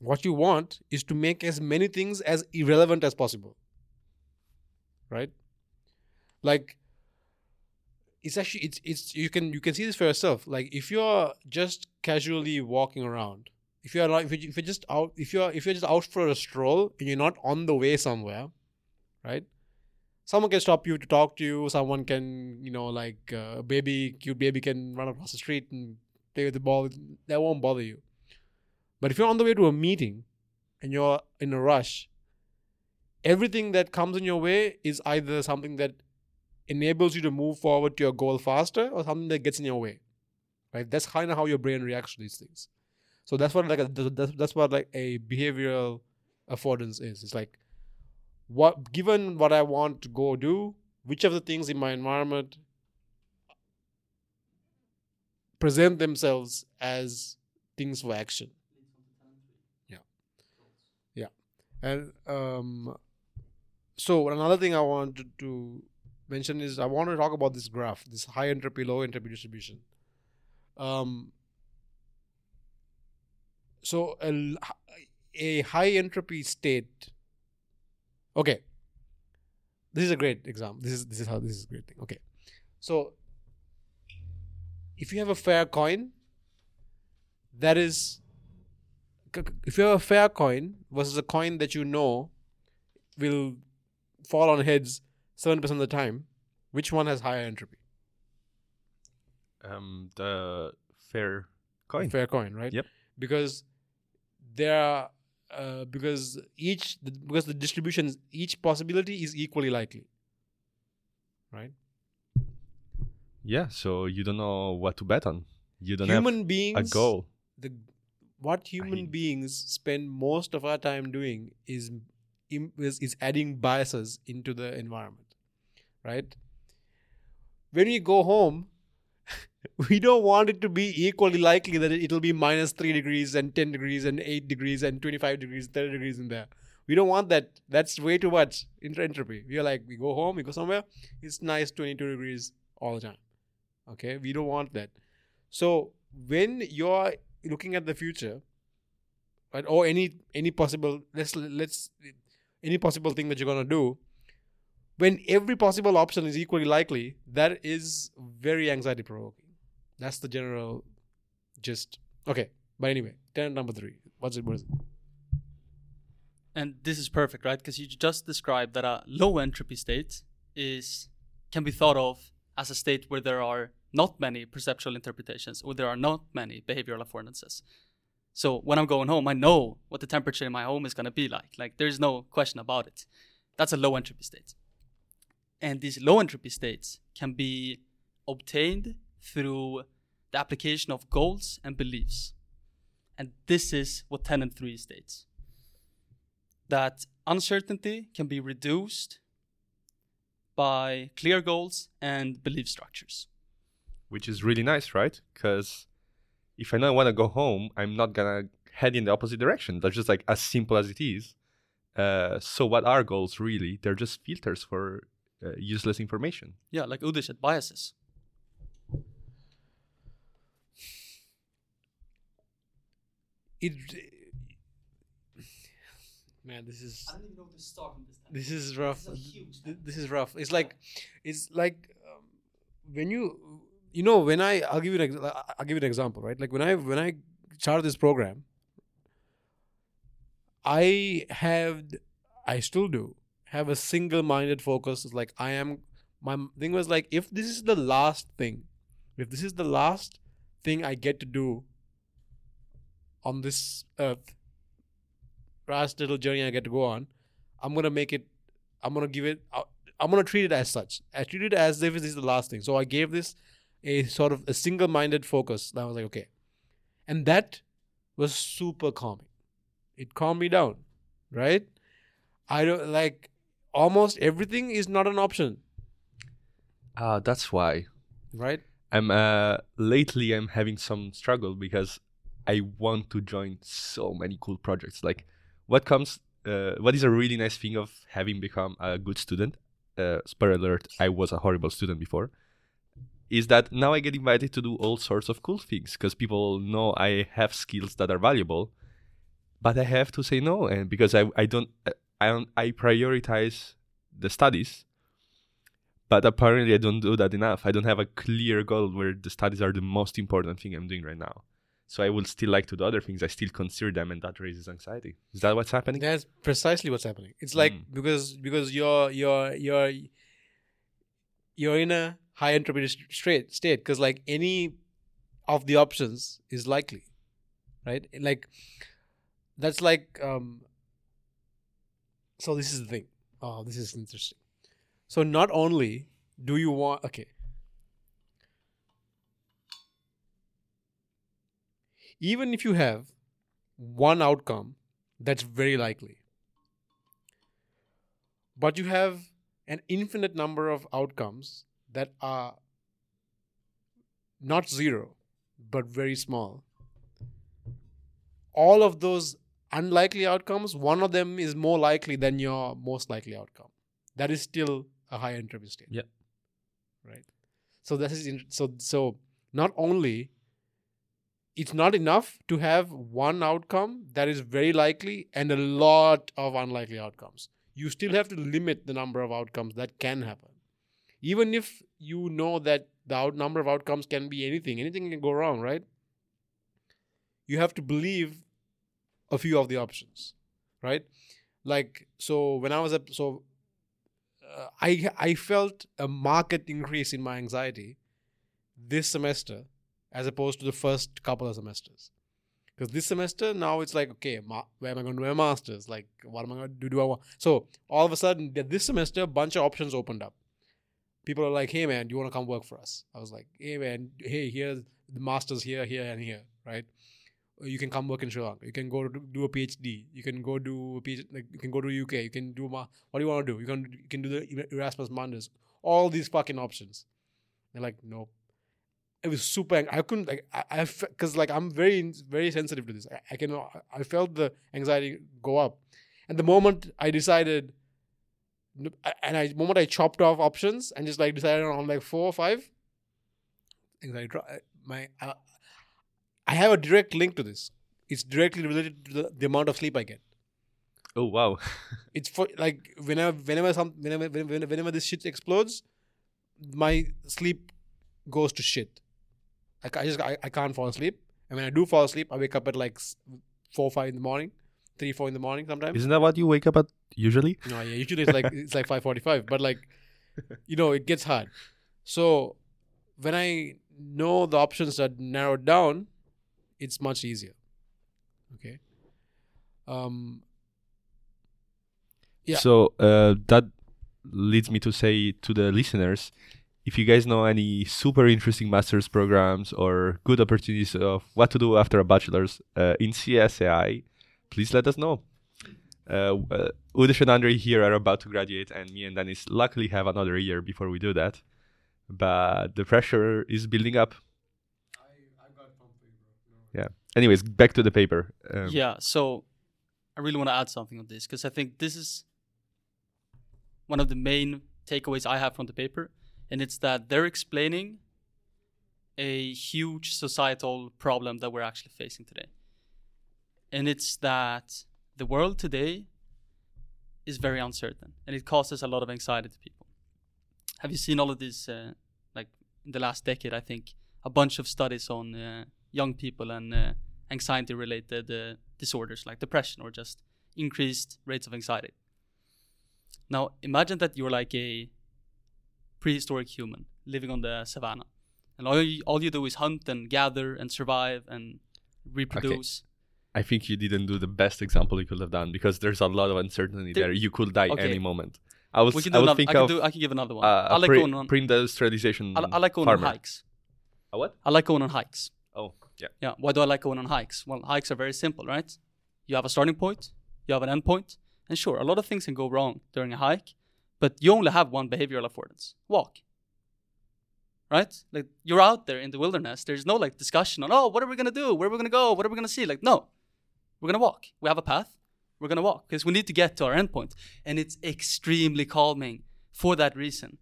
what you want is to make as many things as irrelevant as possible. Right? Like, it's actually it's it's you can you can see this for yourself. Like if you're just casually walking around, if you're not if you're, if you're just out if you're if you're just out for a stroll and you're not on the way somewhere, right? Someone can stop you to talk to you. Someone can you know like uh, a baby cute baby can run across the street and play with the ball. That won't bother you. But if you're on the way to a meeting and you're in a rush, everything that comes in your way is either something that enables you to move forward to your goal faster or something that gets in your way right? That's kind of how your brain reacts to these things. So that's what like a, that's, that's what like a behavioral affordance is. It's like what given what i want to go do which of the things in my environment present themselves as things for action. Yeah. Yeah. And um so another thing i wanted to mention is I want to talk about this graph, this high entropy, low entropy distribution. Um, so a, a high entropy state. Okay, this is a great example. This is this is how this is a great thing. Okay, so if you have a fair coin, that is, if you have a fair coin versus a coin that you know will fall on heads 7% of the time, which one has higher entropy? Um, the fair coin. Fair coin, right? Yep. Because there are uh, because each because the distribution each possibility is equally likely, right? Yeah, so you don't know what to bet on. You don't human have beings a goal. The what human I- beings spend most of our time doing is is, is adding biases into the environment, right? When we go home, we don't want it to be equally likely that it- it'll be minus 3 degrees and 10 degrees and 8 degrees and 25 degrees 30 degrees in there. We don't want that. That's way too much entropy. We are like we go home we go somewhere it's nice 22 degrees all the time. Okay? We don't want that. So when you're looking at the future right or any any possible let's let's any possible thing that you're going to do when every possible option is equally likely that is very anxiety provoking that's the general gist. Okay, but anyway, tenant number three. What's it? What is it? And this is perfect, right? Because you just described that a low entropy state is can be thought of as a state where there are not many perceptual interpretations or there are not many behavioral affordances. So when I'm going home, I know what the temperature in my home is going to be like. Like there's no question about it. That's a low entropy state. And these low entropy states can be obtained through the application of goals and beliefs. And this is what tenant 3 states that uncertainty can be reduced by clear goals and belief structures. which is really nice, right? Because if I know I want to go home, I'm not gonna head in the opposite direction. That's just like as simple as it is. Uh, so what are goals really? They're just filters for uh, useless information. Yeah, like Uday said, biases. It. Man, this is I don't even know where to start on this. this is rough. This is a huge This is rough. It's like, it's like um, when you, you know, when I, I'll give you an, ex- I'll give you an example, right? Like when I when I started this program, I have, I still do have a single-minded focus. It's like I am. My thing was like, if this is the last thing, if this is the last thing I get to do on this earth, last little journey I get to go on, I'm gonna make it. I'm gonna give it. uh, I'm gonna treat it as such. I treat it as if this is the last thing. So I gave this a sort of a single-minded focus. And I was like, okay, and that was super calming. It calmed me down, right? I don't like almost everything is not an option, Ah, that's why right? I'm uh lately I'm having some struggle because I want to join so many cool projects. Like what comes uh, what is a really nice thing of having become a good student? Uh, spoiler alert, I was a horrible student before. Is that now I get invited to do all sorts of cool things because people know I have skills that are valuable, but I have to say no, and because I I don't I I prioritize the studies but apparently I don't do that enough. I don't have a clear goal where the studies are the most important thing I'm doing right now. So I would still like to do other things. I still consider them, and that raises anxiety. Is that what's happening? That's precisely what's happening. It's like Mm. because because you're you're you're you're in a high entropy st- state state because like any of the options is likely, right? Like that's like um. So this is the thing. Oh, this is interesting. So not only do you want okay. Even if you have one outcome that's very likely. But you have an infinite number of outcomes that are not zero, but very small. All of those unlikely outcomes, one of them is more likely than your most likely outcome. That is still a high entropy state. Yeah. Right. So this is in, so so not only it's not enough to have one outcome that is very likely and a lot of unlikely outcomes. You still have to limit the number of outcomes that can happen. Even if you know that the out number of outcomes can be anything, anything can go wrong, right? You have to believe a few of the options, right? Like so, when I was at so, uh, I I felt a market increase in my anxiety this semester as opposed to the first couple of semesters. Because this semester now it's like, okay, ma- where am I going to do my masters? Like, what am I going to do? Do I want? So all of a sudden, this semester, a bunch of options opened up. People are like, hey man, do you want to come work for us? I was like, hey man, hey, here's the masters here, here, and here, right? You can come work in Sri Lanka. You can go do a PhD. You can go do a PhD, like you can go to UK. You can do ma- what do you want to do? You can you can do the Erasmus Mundus. All these fucking options. They're like, nope it was super ang- i couldn't like i because like i'm very very sensitive to this I, I can i felt the anxiety go up and the moment i decided and i moment i chopped off options and just like decided on like four or five anxiety my uh, i have a direct link to this. It's directly related to the, the amount of sleep i get. Oh wow. it's for like whenever whenever some whenever whenever, whenever this shit explodes my sleep goes to shit. Like i just I, I can't fall asleep. And when i do fall asleep i wake up at like four five in the morning three four in the morning sometimes. Isn't that what you wake up at usually? no yeah usually it's like it's like 545 but like you know it gets hard. So when i know the options are narrowed down it's much easier okay um Yeah. So uh, that leads me to say to the listeners, if you guys know any super interesting master's programs or good opportunities of what to do after a bachelor's uh, in CSAI, please let us know. Uh, uh, and Andre here are about to graduate, and me and Dennis luckily have another year before we do that. But the pressure is building up. Yeah. Anyways, back to the paper. Um, yeah, so I really want to add something on this because I think this is one of the main takeaways I have from the paper, and it's that they're explaining a huge societal problem that we're actually facing today. And it's that the world today is very uncertain and it causes a lot of anxiety to people. Have you seen all of these, uh, like in the last decade, I think, a bunch of studies on uh, young people and uh, anxiety related uh, disorders like depression or just increased rates of anxiety. Now, imagine that you're like a prehistoric human living on the savannah, and all you, all you do is hunt and gather and survive and reproduce. I think you didn't do the best example you could have done because there's a lot of uncertainty There- there. You could die Okay. any moment. I was we can I do another. I can, of do, I can give another one. uh, I like pre- going on. pre-industrialization I, I like going farmer. on hikes. A what? I like going on hikes. Oh, yeah. Yeah. Why do I like going on hikes? Well, hikes are very simple, right? You have a starting point, you have an end point, and sure, a lot of things can go wrong during a hike, but you only have one behavioral affordance: walk. Right? Like you're out there in the wilderness. There's no like discussion on, oh, what are we gonna do? Where are we gonna go? What are we gonna see? Like, no, we're gonna walk. We have a path. We're gonna walk because we need to get to our end point, and it's extremely calming for that reason.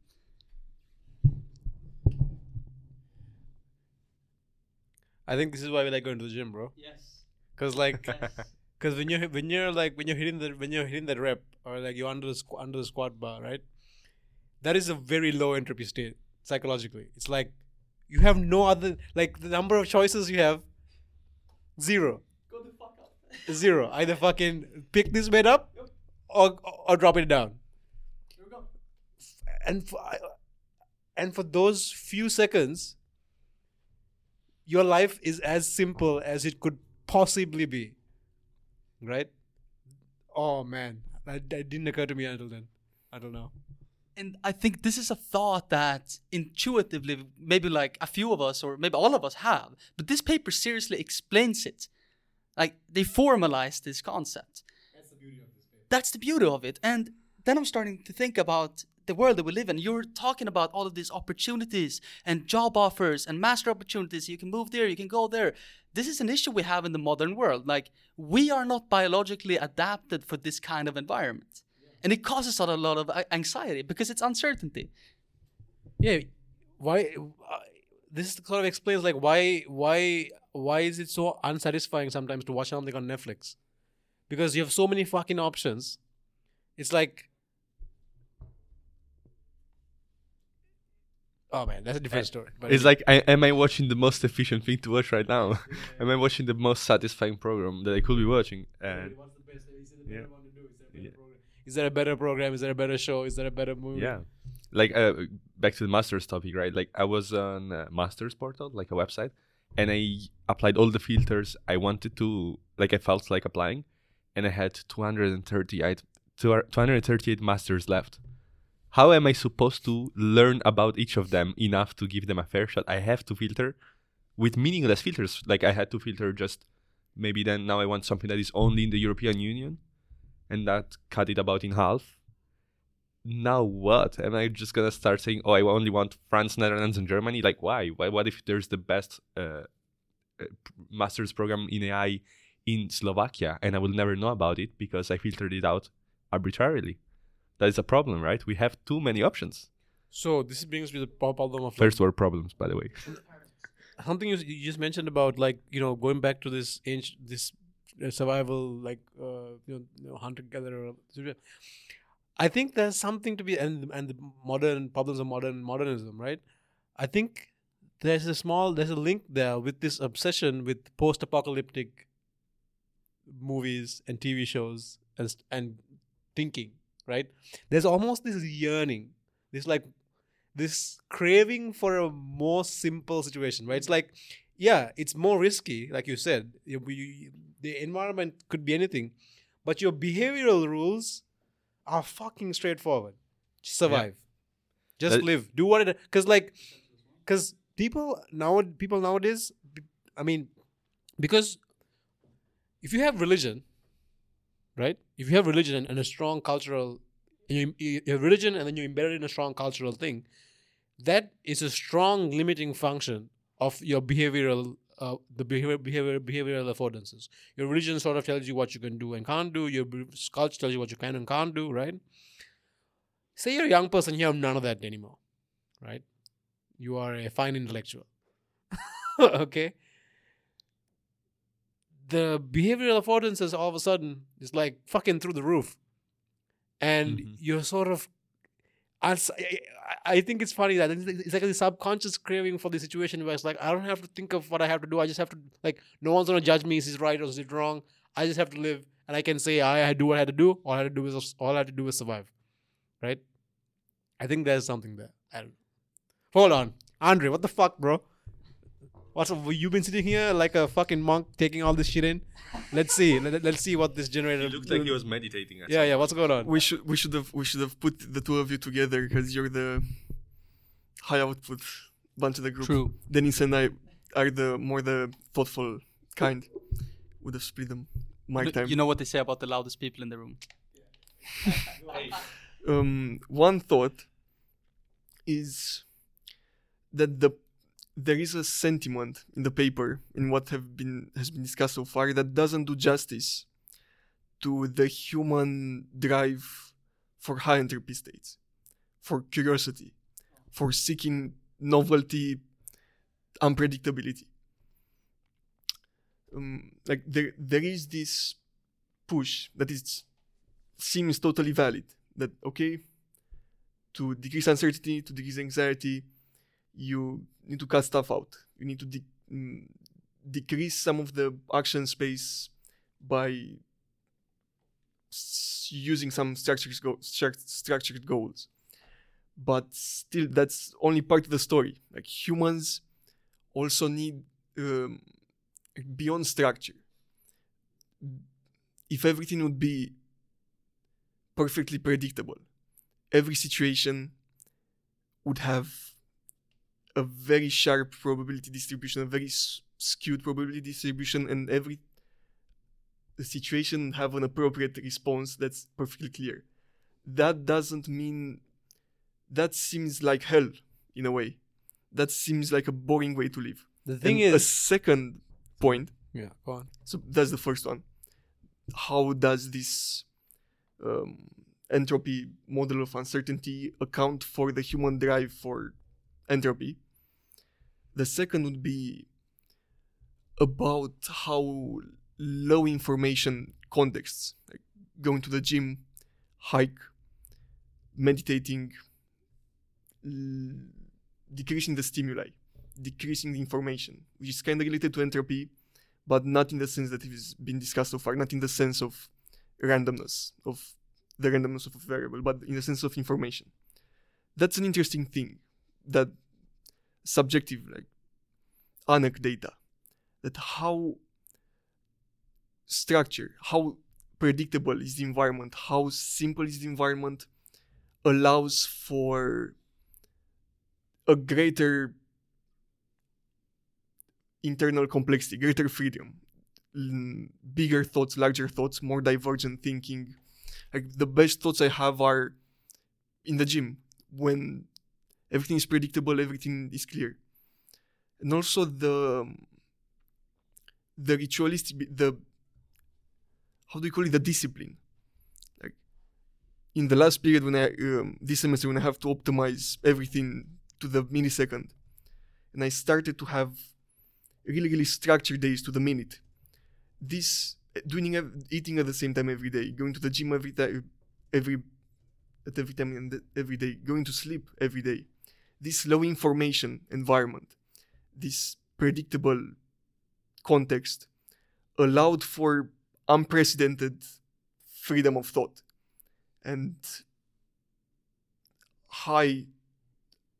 I think this is why we like going to the gym, bro. Yes. Cause like, cause when you're when you're like when you're hitting the when you're hitting that rep or like you're under the squ- under the squat bar, right? That is a very low entropy state psychologically. It's like you have no other like the number of choices you have zero. Go the fuck up. Zero. Either fucking pick this weight up or or drop it down. Here we go. And for, and for those few seconds, your life is as simple as it could possibly be. Right? Oh man, that, that didn't occur to me until then. I don't know. And I think this is a thought that intuitively, maybe like a few of us or maybe all of us have, but this paper seriously explains it. Like they formalize this concept. That's the beauty of this paper. That's the beauty of it. And then I'm starting to think about the world that we live in. You're talking about all of these opportunities and job offers and master opportunities. You can move there, you can go there. This is an issue we have in the modern world. Like, we are not biologically adapted for this kind of environment. And it causes us a lot of anxiety because it's uncertainty. Yeah, why? Uh, this sort of explains like why why why is it so unsatisfying sometimes to watch something on Netflix? Because you have so many fucking options. It's like, oh man, that's a different story. But It's like, I, am I watching the most efficient thing to watch right now? am I watching the most satisfying program that I could be watching? And What's the best? Is it Yeah. better to do? Is there a better Yeah. program? Is there a better program? Is there a better show? Is there a better movie? yeah, like uh, back to the masters topic, right? Like I was on a masters portal, like a website, and I applied all the filters I wanted to, like I felt like applying, and I had 238, 238 masters left. How am I supposed to learn about each of them enough to give them a fair shot? I have to filter with meaningless filters. Like I had to filter just maybe then now I want something that is only in the European Union, and that cut it about in half. Now what? Am I just gonna start saying, "Oh, I only want France, Netherlands, and Germany"? Like, why? Why? What if there's the best uh, uh, master's program in AI in Slovakia, and I will never know about it because I filtered it out arbitrarily? That is a problem, right? We have too many options. So this brings me to the problem of First world problems, by the way. something you, you just mentioned about like you know going back to this ancient this uh, survival like uh, you know, you know hunter gatherer i think there's something to be and and the modern problems of modern modernism right i think there's a small there's a link there with this obsession with post-apocalyptic movies and tv shows and and thinking right? There's almost this yearning this like this craving for a more simple situation right? It's like yeah it's more risky like you said. You- you- the environment could be anything but your behavioral rules are fucking straightforward. Just survive. Just That- live. Do what it because like because people now people nowadays i mean because if you have religion right? If you have religion and a strong cultural you, you have religion and then you embed it in a strong cultural thing that is a strong limiting function of your behavioral uh, the behavior, behavior behavioral affordances. Your religion sort of tells you what you can do and can't do. Your culture tells you what you can and can't do right? Say you're a young person you have none of that anymore right? You are a fine intellectual okay the behavioral affordances all of a sudden is like fucking through the roof and Mhm. you're sort of I, I think it's funny that it's like a subconscious craving for the situation where it's like I don't have to think of what I have to do. I just have to like no one's gonna judge me. Is it right or is it wrong? I just have to live, and I can say I to do what I had to do. All I had to do is all I had to do is survive, right? I think there's something there. I. Hold on, Andre. What the fuck, bro? What's up? You've been sitting here like a fucking monk taking all this shit in. Let's see. Let, let's see what this generator. He looked like he was meditating. At Yeah, yeah. What's going on? We should we should have we should have put the two of you together because you're the high output bunch of the group. True. Dennis and I are the more the thoughtful kind. Would have split them. My Look, time. You know what they say about the loudest people in the room. um, one thought is that the there is a sentiment in the paper in what have been has been discussed so far that doesn't do justice to the human drive for high entropy states, for curiosity, for seeking novelty, unpredictability. Um, like there, there is this push that seems totally valid that okay to decrease uncertainty to decrease anxiety you need to cut stuff out. You need to de- mm, decrease some of the action space by s- using some structured, go- struct- structured goals. But still that's only part of the story. Like humans also need um, beyond structure. If everything would be perfectly predictable. Every situation would have a very sharp probability distribution, a very s- skewed probability distribution, and every situation have an appropriate response that's perfectly clear. That doesn't mean that seems like hell in a way. That seems like a boring way to live. The thing And a second point yeah, go on. so that's the first one. How does this um, entropy model of uncertainty account for the human drive for entropy? The second would be about how low information contexts, like going to the gym, hike, meditating, l- decreasing the stimuli, decreasing the information, which is kind of related to entropy, but not in the sense that it has been discussed so far, not in the sense of randomness, of the randomness of a variable, but in the sense of information. That's an interesting thing, that subjective, like anecdata that how structure, how predictable is the environment, how simple is the environment, allows for a greater internal complexity, greater freedom, bigger thoughts, larger thoughts, more divergent thinking. Like the best thoughts I have are in the gym when everything is predictable, everything is clear, and also the the ritualistic, the how do you call it, the discipline. Like in the last period when I um, this semester when I have to optimize everything to the millisecond, and I started to have really really structured days to the minute. This doing eating at the same time every day, going to the gym every time, every at every time and every day, going to sleep every day. This low information environment, this predictable context, allowed for unprecedented freedom of thought and high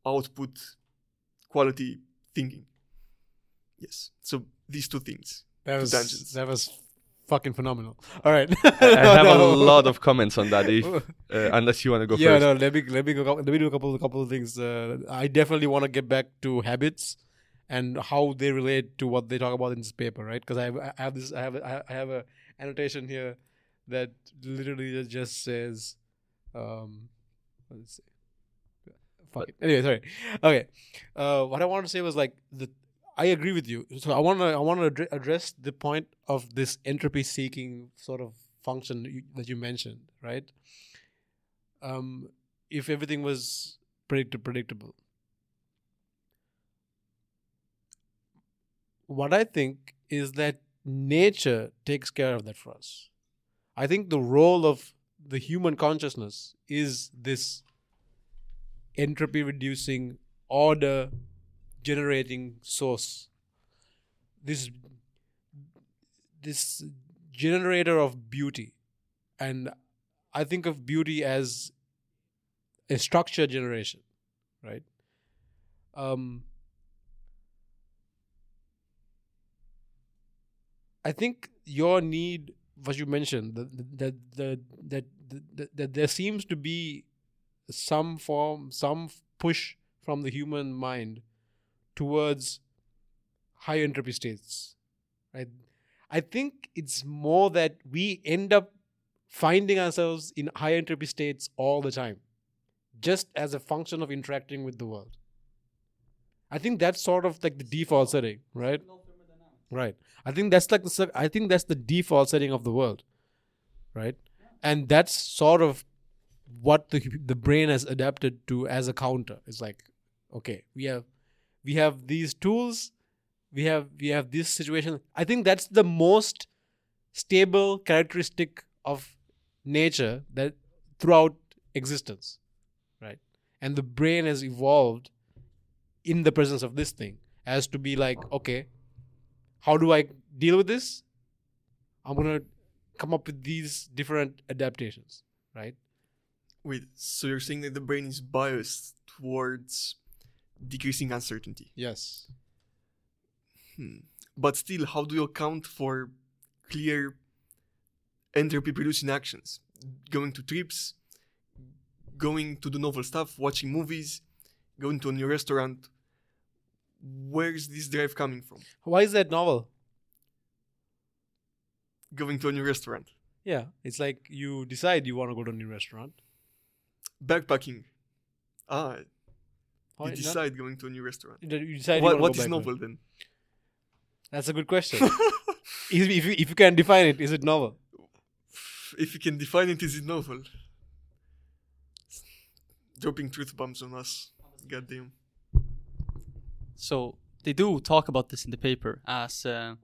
output quality thinking. Yes. So these two things. That was that was fucking phenomenal. All right, I have a lot of comments on that. If uh, unless you want to go yeah, first. no. Let me let me go. Let me do a couple a couple of things. Uh, I definitely want to get back to habits and how they relate to what they talk about in this paper, right? Because I have, I have this. I have I have a annotation here that literally just says, um, let's see. Fuck it. Anyway, sorry. Okay. Uh, what I wanted to say was like the. I agree with you. So I want to I want to address the point of this entropy seeking sort of function that you, that you mentioned, right? Um, if everything was predict- predictable, what I think is that nature takes care of that for us. I think the role of the human consciousness is this entropy reducing, order generating source. This this generator of beauty. And I think of beauty as a structure generation, right? Um, I think your need, what you mentioned, that that that that, that, that there seems to be some form, some push from the human mind towards high entropy states. Right? I think it's more that we end up finding ourselves in high entropy states all the time, just as a function of interacting with the world. I think that's sort of like the default setting, right? Right. I think that's like the I think that's the default setting of the world, right? And that's sort of what the the brain has adapted to as a counter. It's like, okay, we have we have these tools, we have we have this situation. I think that's the most stable characteristic of nature that throughout existence, right? And the brain has evolved in the presence of this thing as to be like, okay, how do I deal with this? I'm gonna come up with these different adaptations, right? Wait, so you're saying that the brain is biased towards decreasing uncertainty? Yes. Hmm. But still, how do you account for clear entropy producing actions? Going to trips, going to do novel stuff, watching movies, going to a new restaurant. Where's this drive coming from? Why is that novel? Going to a new restaurant. Yeah, it's like you decide you want to go to a new restaurant. Backpacking. Ah, Why you not? decide going to a new restaurant. You you decide. you What, wanna what go is back novel to then? That's a good question. if, if, you, if you can define it, is it novel? If you can define it, is it novel? Dropping truth bombs on us. Goddamn. So they do talk about this in the paper as uh,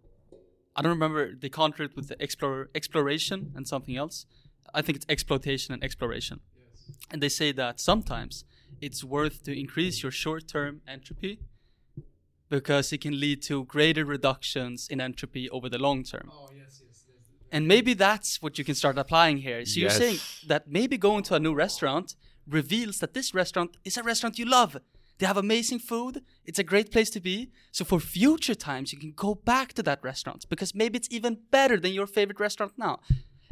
I don't remember they counter it with the explore, exploration and something else. I think it's exploitation and exploration. And they say that sometimes it's worth to increase your short-term entropy because it can lead to greater reductions in entropy over the long term. Oh yes, yes. And maybe that's what you can start applying here. So you're saying that maybe going to a new restaurant reveals that this restaurant is a restaurant you love. They have amazing food. It's a great place to be. So for future times, you can go back to that restaurant because maybe it's even better than your favorite restaurant now.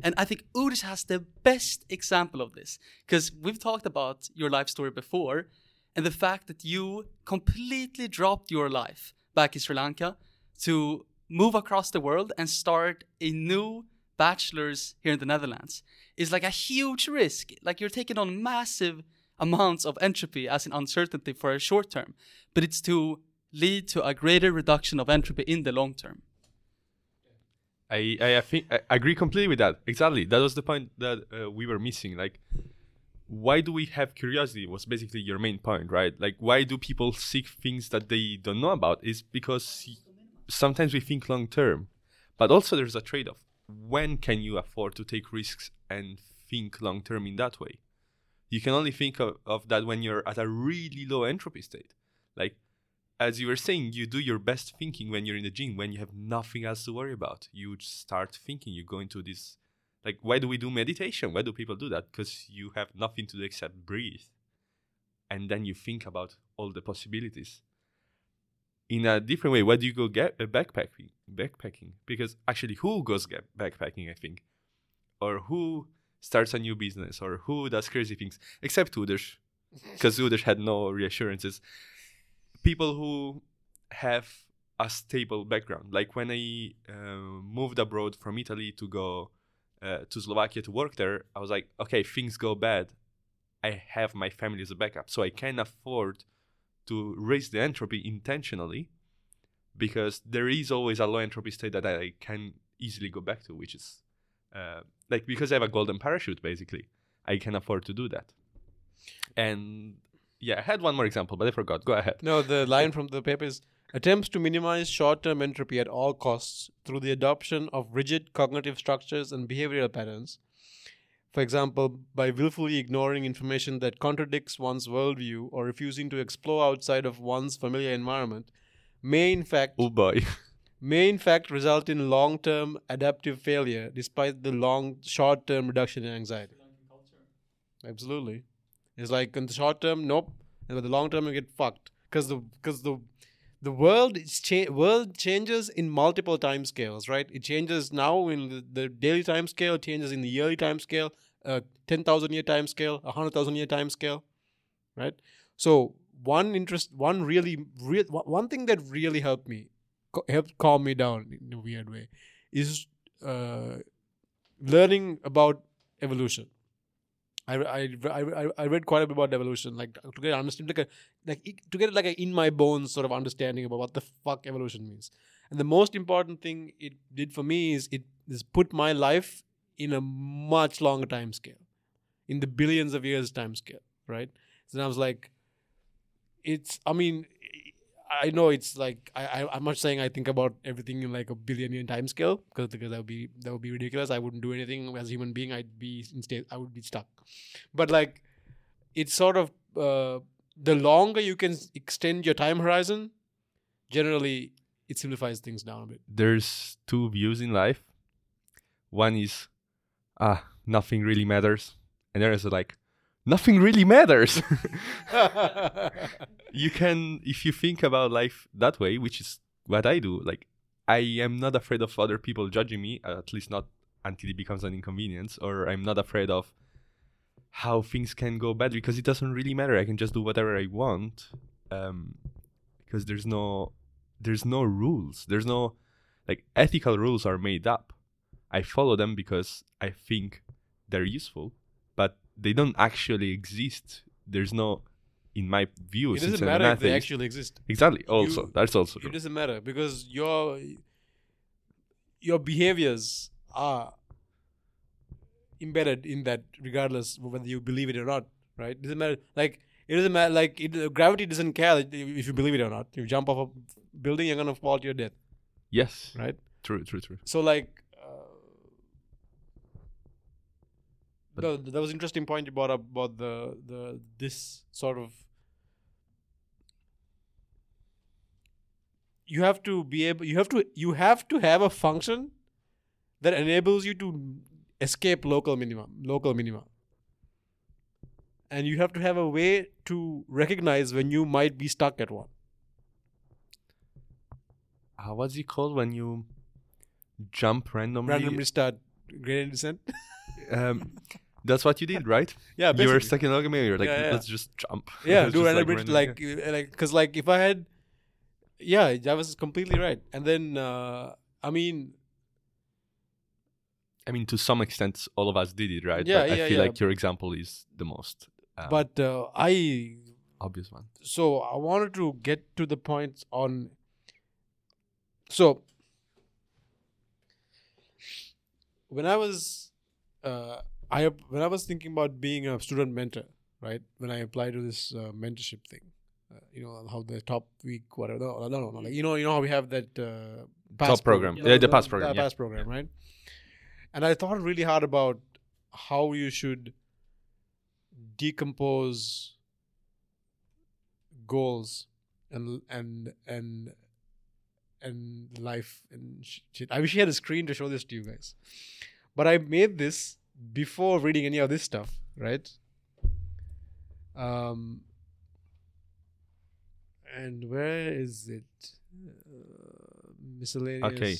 And I think Urs has the best example of this because we've talked about your life story before and the fact that you completely dropped your life back in Sri Lanka to move across the world and start a new bachelor's here in the Netherlands is like a huge risk. Like you're taking on massive amounts of entropy as an uncertainty for a short term, but it's to lead to a greater reduction of entropy in the long term. I, I, think I agree completely with that. Exactly. That was the point that uh, we were missing. Like, why do we have curiosity? Was basically your main point, right? Like, why do people seek things that they don't know about? Is because sometimes we think long term, but also there's a trade off. When can you afford to take risks and think long term in that way? You can only think of, of that when you're at a really low entropy state. Like, as you were saying, you do your best thinking when you're in the gym, when you have nothing else to worry about. You start thinking, you go into this. Like, why do we do meditation? Why do people do that? Because you have nothing to do except breathe. And then you think about all the possibilities. In a different way, why do you go get uh, backpacking? Backpacking because actually, who goes get backpacking? I think, or who starts a new business, or who does crazy things, except Udesh, because Udesh had no reassurances people who have a stable background. Like when I uh, moved abroad from Italy to go uh, to Slovakia to work there, I was like, okay, things go bad. I have my family as a backup, so I can afford to raise the entropy intentionally because there is always a low entropy state that I can easily go back to, which is uh, like because I have a golden parachute, basically, I can afford to do that. And yeah, I had one more example, but I forgot. Go ahead. No, the line from the paper is attempts to minimize short term entropy at all costs through the adoption of rigid cognitive structures and behavioral patterns. For example, by willfully ignoring information that contradicts one's worldview or refusing to explore outside of one's familiar environment, may in fact Oh boy. may in fact result in long term adaptive failure despite the long short term reduction in anxiety. Absolutely. It's like in the short term, nope. And with the long term you get fucked. Because the because the the world is cha- world changes in multiple time scales, right? It changes now in the, the daily time scale, changes in the yearly time scale, uh, ten thousand year time scale, a hundred thousand year time scale, right? So one interest, one really, real, one thing that really helped me, helped calm me down in a weird way, is uh, learning about evolution. I, I, I, I read quite a bit about evolution, like to get understand like a like to get like a in my bones sort of understanding about what the fuck evolution means. And the most important thing it did for me is it is put my life in a much longer time scale, in the billions of years time scale, right? So I was like, it's. I mean, I know it's like I, I I'm not saying I think about everything in like a billion year time scale because because that would be that would be ridiculous. I wouldn't do anything as a human being. I'd be instead I would be stuck. But like, it's sort of uh, the longer you can extend your time horizon, generally it simplifies things down a bit. There's two views in life. One is, ah, nothing really matters, and there is like, nothing really matters. you can if you think about life that way which is what i do like i am not afraid of other people judging me at least not until it becomes an inconvenience or i'm not afraid of how things can go bad because it doesn't really matter. I can just do whatever i want um, because there's no there's no rules. There's no like ethical rules are made up. I follow them because i think they're useful they don't actually exist there's no in my view it doesn't matter if they actually exist. exactly also You- that's also true. It true doesn't matter because your your behaviors are embedded in that, regardless of whether you believe it or not. Right? It doesn't matter. Like it doesn't matter. Like it, gravity doesn't care if you believe it or not. You jump off a building, you're gonna fall to your death. yes Right? true true true So like. Uh, no, that was interesting point you brought up about the the this sort of you have to be able you have to you have to have a function that enables you to escape local minimum local minima. And you have to have a way to recognize when you might be stuck at one. Uh, what's it called when you jump randomly, randomly start gradient descent um, that's what you did right yeah you were basically. stuck in alchemy you're like Yeah, yeah. let's just jump yeah do random bridge like uh, like because like if i had yeah that was completely right and then uh i mean I mean, to some extent, all of us did it, right? Yeah, but I feel yeah. like your example is the most um, but uh, i obvious one. so I wanted to get to the point on. So when I was, uh, I when I was thinking about being a student mentor, right? When I applied to this uh, mentorship thing, uh, you know how the top week whatever. No, no, no, no. Like you know, you know how we have that uh, pass program. pro- Yeah, the pass program, the yeah. pass program, right? And I thought really hard about how you should decompose goals and and and and life and shit. I wish I had a screen to show this to you guys, but I made this before reading any of this stuff, right? Um, and where is it? Uh, miscellaneous. Okay.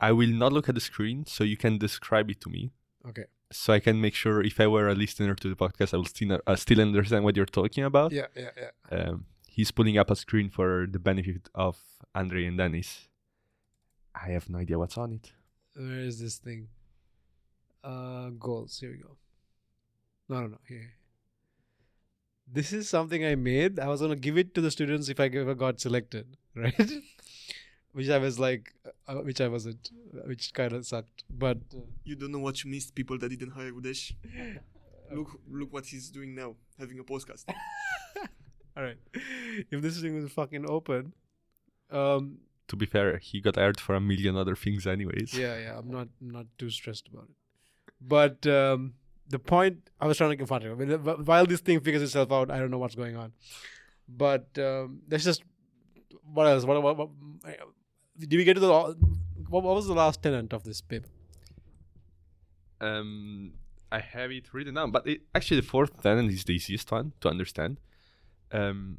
I will not look at the screen, so you can describe it to me, Okay. so I can make sure if I were a listener to the podcast, I will still uh, still understand what you're talking about. Yeah, yeah, yeah. Um, he's pulling up a screen for the benefit of Andre and Dennis. I have no idea what's on it. Where is this thing? Uh, goals. Here we go. No, no, no. Here. This is something I made. I was gonna give it to the students if I ever got selected, right? which I was like, uh, which I wasn't, which kind of sucked. But uh, You don't know what you missed, people that didn't hire Udesh. Look, look what he's doing now, having a podcast. all right, if this thing was fucking open, um, To be fair, he got hired for a million other things, anyways. yeah, yeah, I'm not, I'm not too stressed about it. But um, the point I was trying to get fun I mean, while this thing figures itself out, I don't know what's going on. But um, that's just what else? What, what, what did we get to the? What, what was the last tenet of this paper? Um, I have it written down, but it, actually the fourth tenet is the easiest one to understand. Um,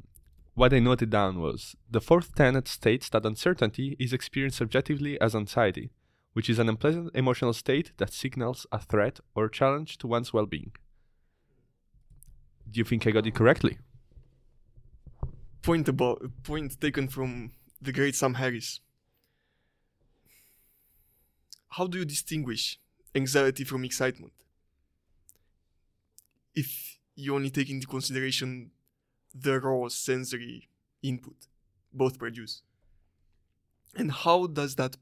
what I noted down was the fourth tenet states that uncertainty is experienced subjectively as anxiety, which is an unpleasant emotional state that signals a threat or challenge to one's well being. Do you think I got it correctly? Point about point taken from the great Sam Harris. How do you distinguish anxiety from excitement? If you only take into consideration the raw sensory input both produce. And how does that,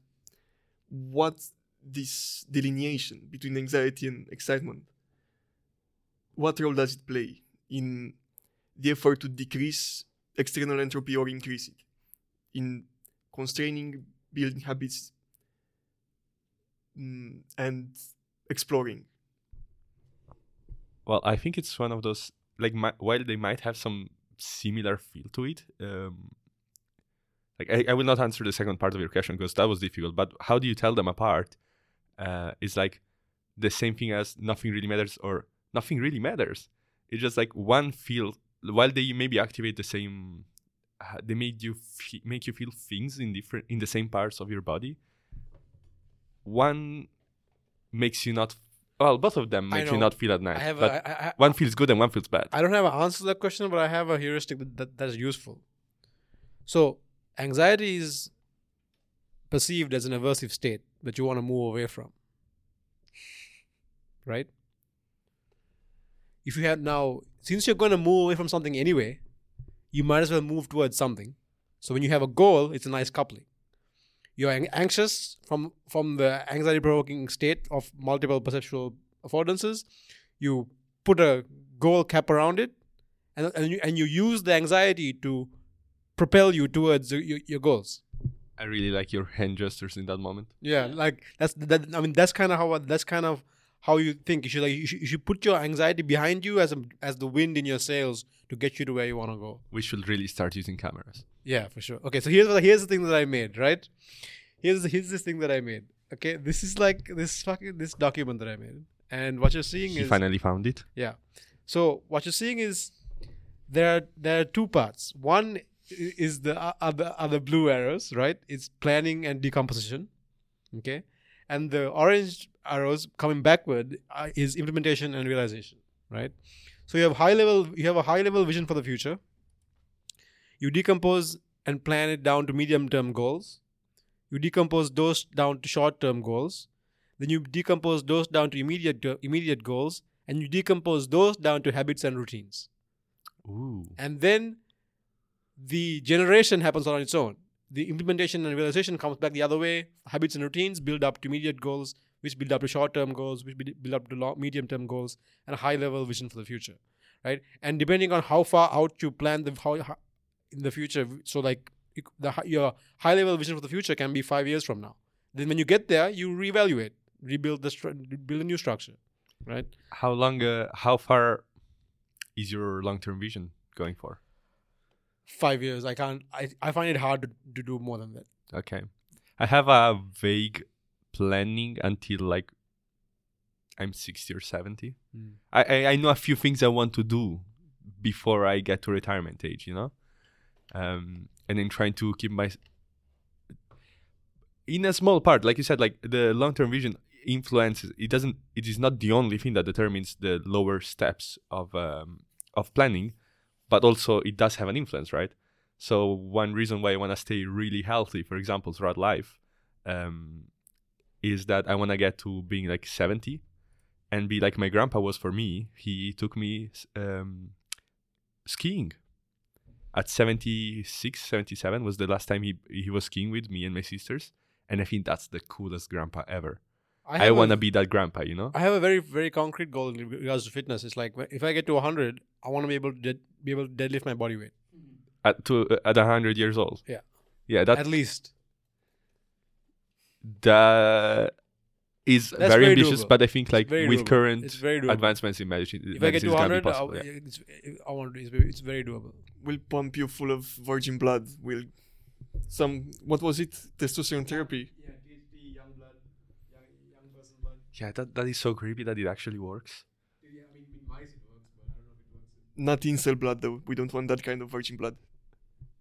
what this delineation between anxiety and excitement, what role does it play in the effort to decrease external entropy or increase it, in constraining building habits mm, and exploring? Well, I think it's one of those like mi- while they might have some similar feel to it. Um, like I, I will not answer the second part of your question because that was difficult. But how do you tell them apart? Uh, is like the same thing as nothing really matters or nothing really matters. It's just like one feel while they maybe activate the same. Uh, they make you fe- make you feel things in different in the same parts of your body. One makes you not. Well, both of them make you not feel at night. I have but a, I, I, one feels good and one feels bad. I don't have an answer to that question, but I have a heuristic that, that that's useful. So, anxiety is perceived as an aversive state that you want to move away from. Right? If you have now, since you're going to move away from something anyway, you might as well move towards something. So, when you have a goal, it's a nice coupling. You're anxious from from the anxiety provoking state of multiple perceptual affordances. You put a goal cap around it, and and you, and you use the anxiety to propel you towards your, your goals. I really like your hand gestures in that moment. Yeah, like that's that. I mean, that's kind of how that's kind of how you think. You should like you should, you should put your anxiety behind you as a, as the wind in your sails to get you to where you want to go. We should really start using cameras. Yeah, for sure. Okay, so here's what here's the thing that I made. Right, here's here's this thing that I made. Okay, this is like this fucking this document that I made, and what you're seeing He is finally found it. Yeah. So what you're seeing is there are, there are two parts. One i- is the other other blue arrows, right? It's planning and decomposition. Okay, and the orange arrows coming backward uh, is implementation and realization, right? So you have high level you have a high level vision for the future. You decompose and plan it down to medium term goals. You decompose those down to short term goals. Then you decompose those down to immediate immediate goals, and you decompose those down to habits and routines. Ooh. And then the generation happens on its own. The implementation and realization comes back the other way. Habits and routines build up to immediate goals, which build up to short-term goals, which build up to long, medium-term goals, and a high-level vision for the future, right? And depending on how far out you plan the how, in the future, so like the your high-level vision for the future can be five years from now. Then when you get there, you reevaluate, rebuild the build a new structure, right? How long? Uh, how far is your long-term vision going for? Five years. I can't. I I find it hard to, to do more than that. Okay, I have a vague planning until like I'm sixty or seventy. Mm. I, I I know a few things I want to do before I get to retirement age. You know, um, and then trying to keep my in a small part, like you said, like the long-term vision influences. It doesn't. It is not the only thing that determines the lower steps of um, of planning, but also it does have an influence, right? So one reason why I want to stay really healthy, for example, throughout life, um, is that I want to get to being like seventy, and be like my grandpa was for me. He took me um, skiing at 76, 77 was the last time he he was skiing with me and my sisters, and I think that's the coolest grandpa ever. I, have a- want to be that grandpa, you know. I have a very very concrete goal in regards to fitness. It's like if I get to 100, I want to be able to dead, be able to deadlift my body weight At to uh, at hundred years old. Yeah. Yeah, that at least. that is That's very very ambitious, doable. but I think like with doable. current It's very doable. advancements in medicine, If I get to it's gonna be 100, I, possible, yeah. it's, I want to. It's very, it's very doable. We'll pump you full of virgin blood. We'll some what was it? Testosterone therapy. Yeah, PhD, young blood, young, young person blood. Yeah, that, that is so creepy that it actually works. Yeah, I mean, in mice it works, but I don't know if it works. Not incel blood though. We don't want that kind of virgin blood.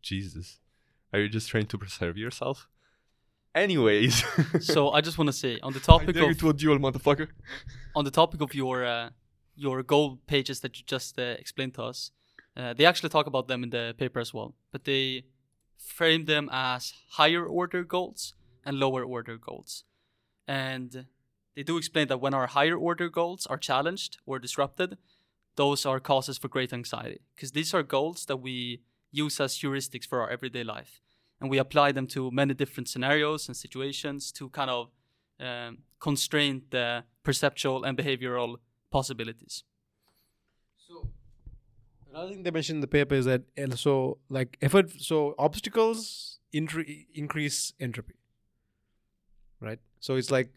Jesus, are you just trying to preserve yourself? Anyways, so I just want to say on the topic I topic dare you of to a duel, motherfucker. on the topic of your uh, your goal pages that you just uh, explained to us, uh, they actually talk about them in the paper as well, but they frame them as higher order goals and lower order goals, and they do explain that when our higher order goals are challenged or disrupted, those are causes for great anxiety because these are goals that we use as heuristics for our everyday life, and we apply them to many different scenarios and situations to kind of um, constrain the perceptual and behavioral possibilities. So, another thing they mentioned in the paper is that also like effort. So obstacles intri- increase entropy, right? So it's like,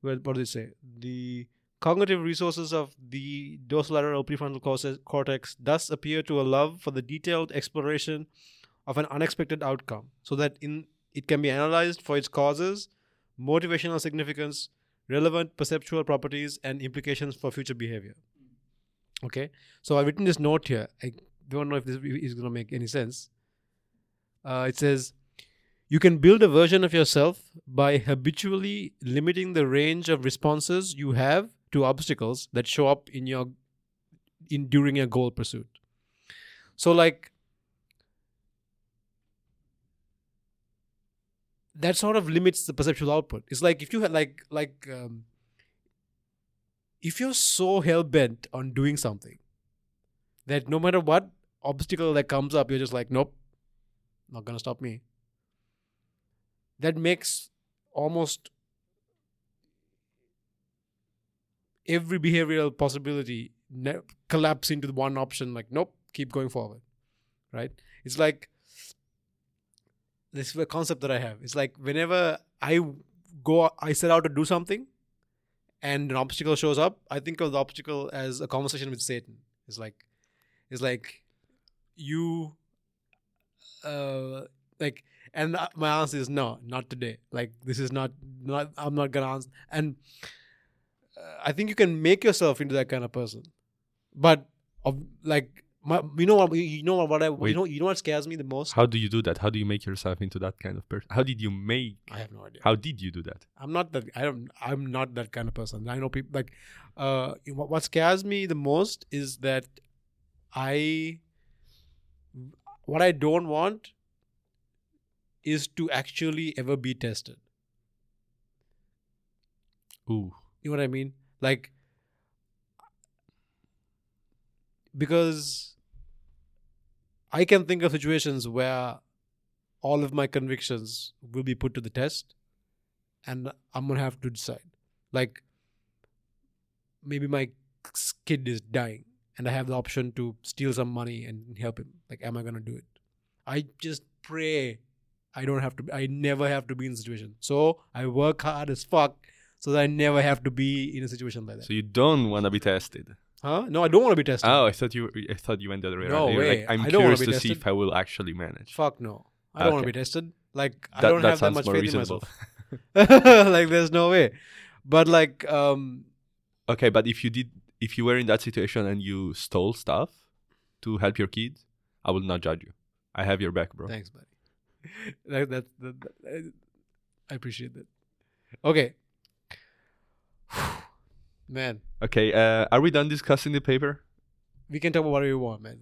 what, do they say? The cognitive resources of the dorsolateral prefrontal cortex- cortex thus appear to allow for the detailed exploration of an unexpected outcome, so that in it can be analyzed for its causes, motivational significance, relevant perceptual properties, and implications for future behavior. Okay, so I've written this note here. I don't know if this is going to make any sense. Uh, it says, you can build a version of yourself by habitually limiting the range of responses you have to obstacles that show up in your in during your goal pursuit. So like that sort of limits the perceptual output. It's like if you had like like um, if you're so hell bent on doing something that no matter what obstacle that comes up, you're just like, nope, not gonna stop me. That makes almost every behavioral possibility ne- collapse into the one option. Like, nope, keep going forward. Right? It's like this is a concept that I have. It's like whenever I go, I set out to do something, and an obstacle shows up, I think of the obstacle as a conversation with Satan. It's like, it's like you, uh, like, and my answer is no, not today. Like, this is not, not. I'm not gonna answer. And uh, I think you can make yourself into that kind of person, but of like, my, you know what, you know what, I, Wait. you know, you know what scares me the most. how do you do that? How do you make yourself into that kind of person? How did you make? I have no idea. How did you do that? I'm not that. I don't. I'm not that kind of person. I know people like. Uh, what, what scares me the most is that I. What I don't want is to actually ever be tested. Ooh, You know what I mean? Like, because I can think of situations where all of my convictions will be put to the test and I'm going to have to decide. Like, maybe my kid is dying and I have the option to steal some money and help him. Like, am I going to do it? I just pray I don't have to, I never have to be in a situation. So I work hard as fuck so that I never have to be in a situation like that. so you don't want to be tested? Huh? No, I don't want to be tested. Oh, I thought you. I thought you went the other way No around. You way. Like, I'm I curious to see if I will actually manage. Fuck no. I don't want to be tested. Like I That- don't have that much faith reasonable. in myself. like there's no way. But like um Okay, but if you did, if you were in that situation and you stole stuff to help your kid, I will not judge you. I have your back, bro. thanks buddy. That, that, that, that- I appreciate that. Okay. Man, Okay, uh, are we done discussing the paper? we can talk about whatever you want, man.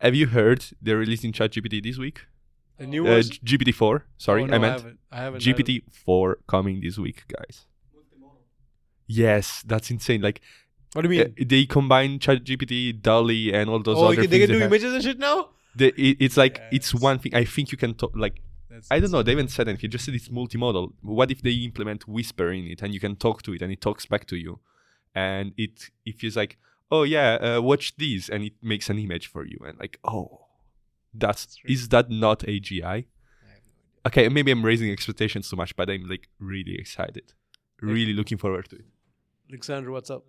Have you heard they're releasing ChatGPT this week? the new Uh. GPT four. Sorry, Oh, no, I meant haven't. I haven't. GPT four coming this week, guys. Yes, that's insane. Like What do you mean? uh, they combine ChatGPT, DALL-E, and all those oh, other they, they can do images and shit now. The, it, it's like it's Yes. one thing. I think you can talk like That's I don't know. They haven't said anything. Just said it's multimodal. What if they implement Whisper in it and you can talk to it and it talks back to you, and it if it's like, oh yeah, uh, watch this, and it makes an image for you, and like, oh, that's is that not AGI? Okay, maybe I'm raising expectations too much, but I'm like really excited, really looking forward to it. Alexander, what's up?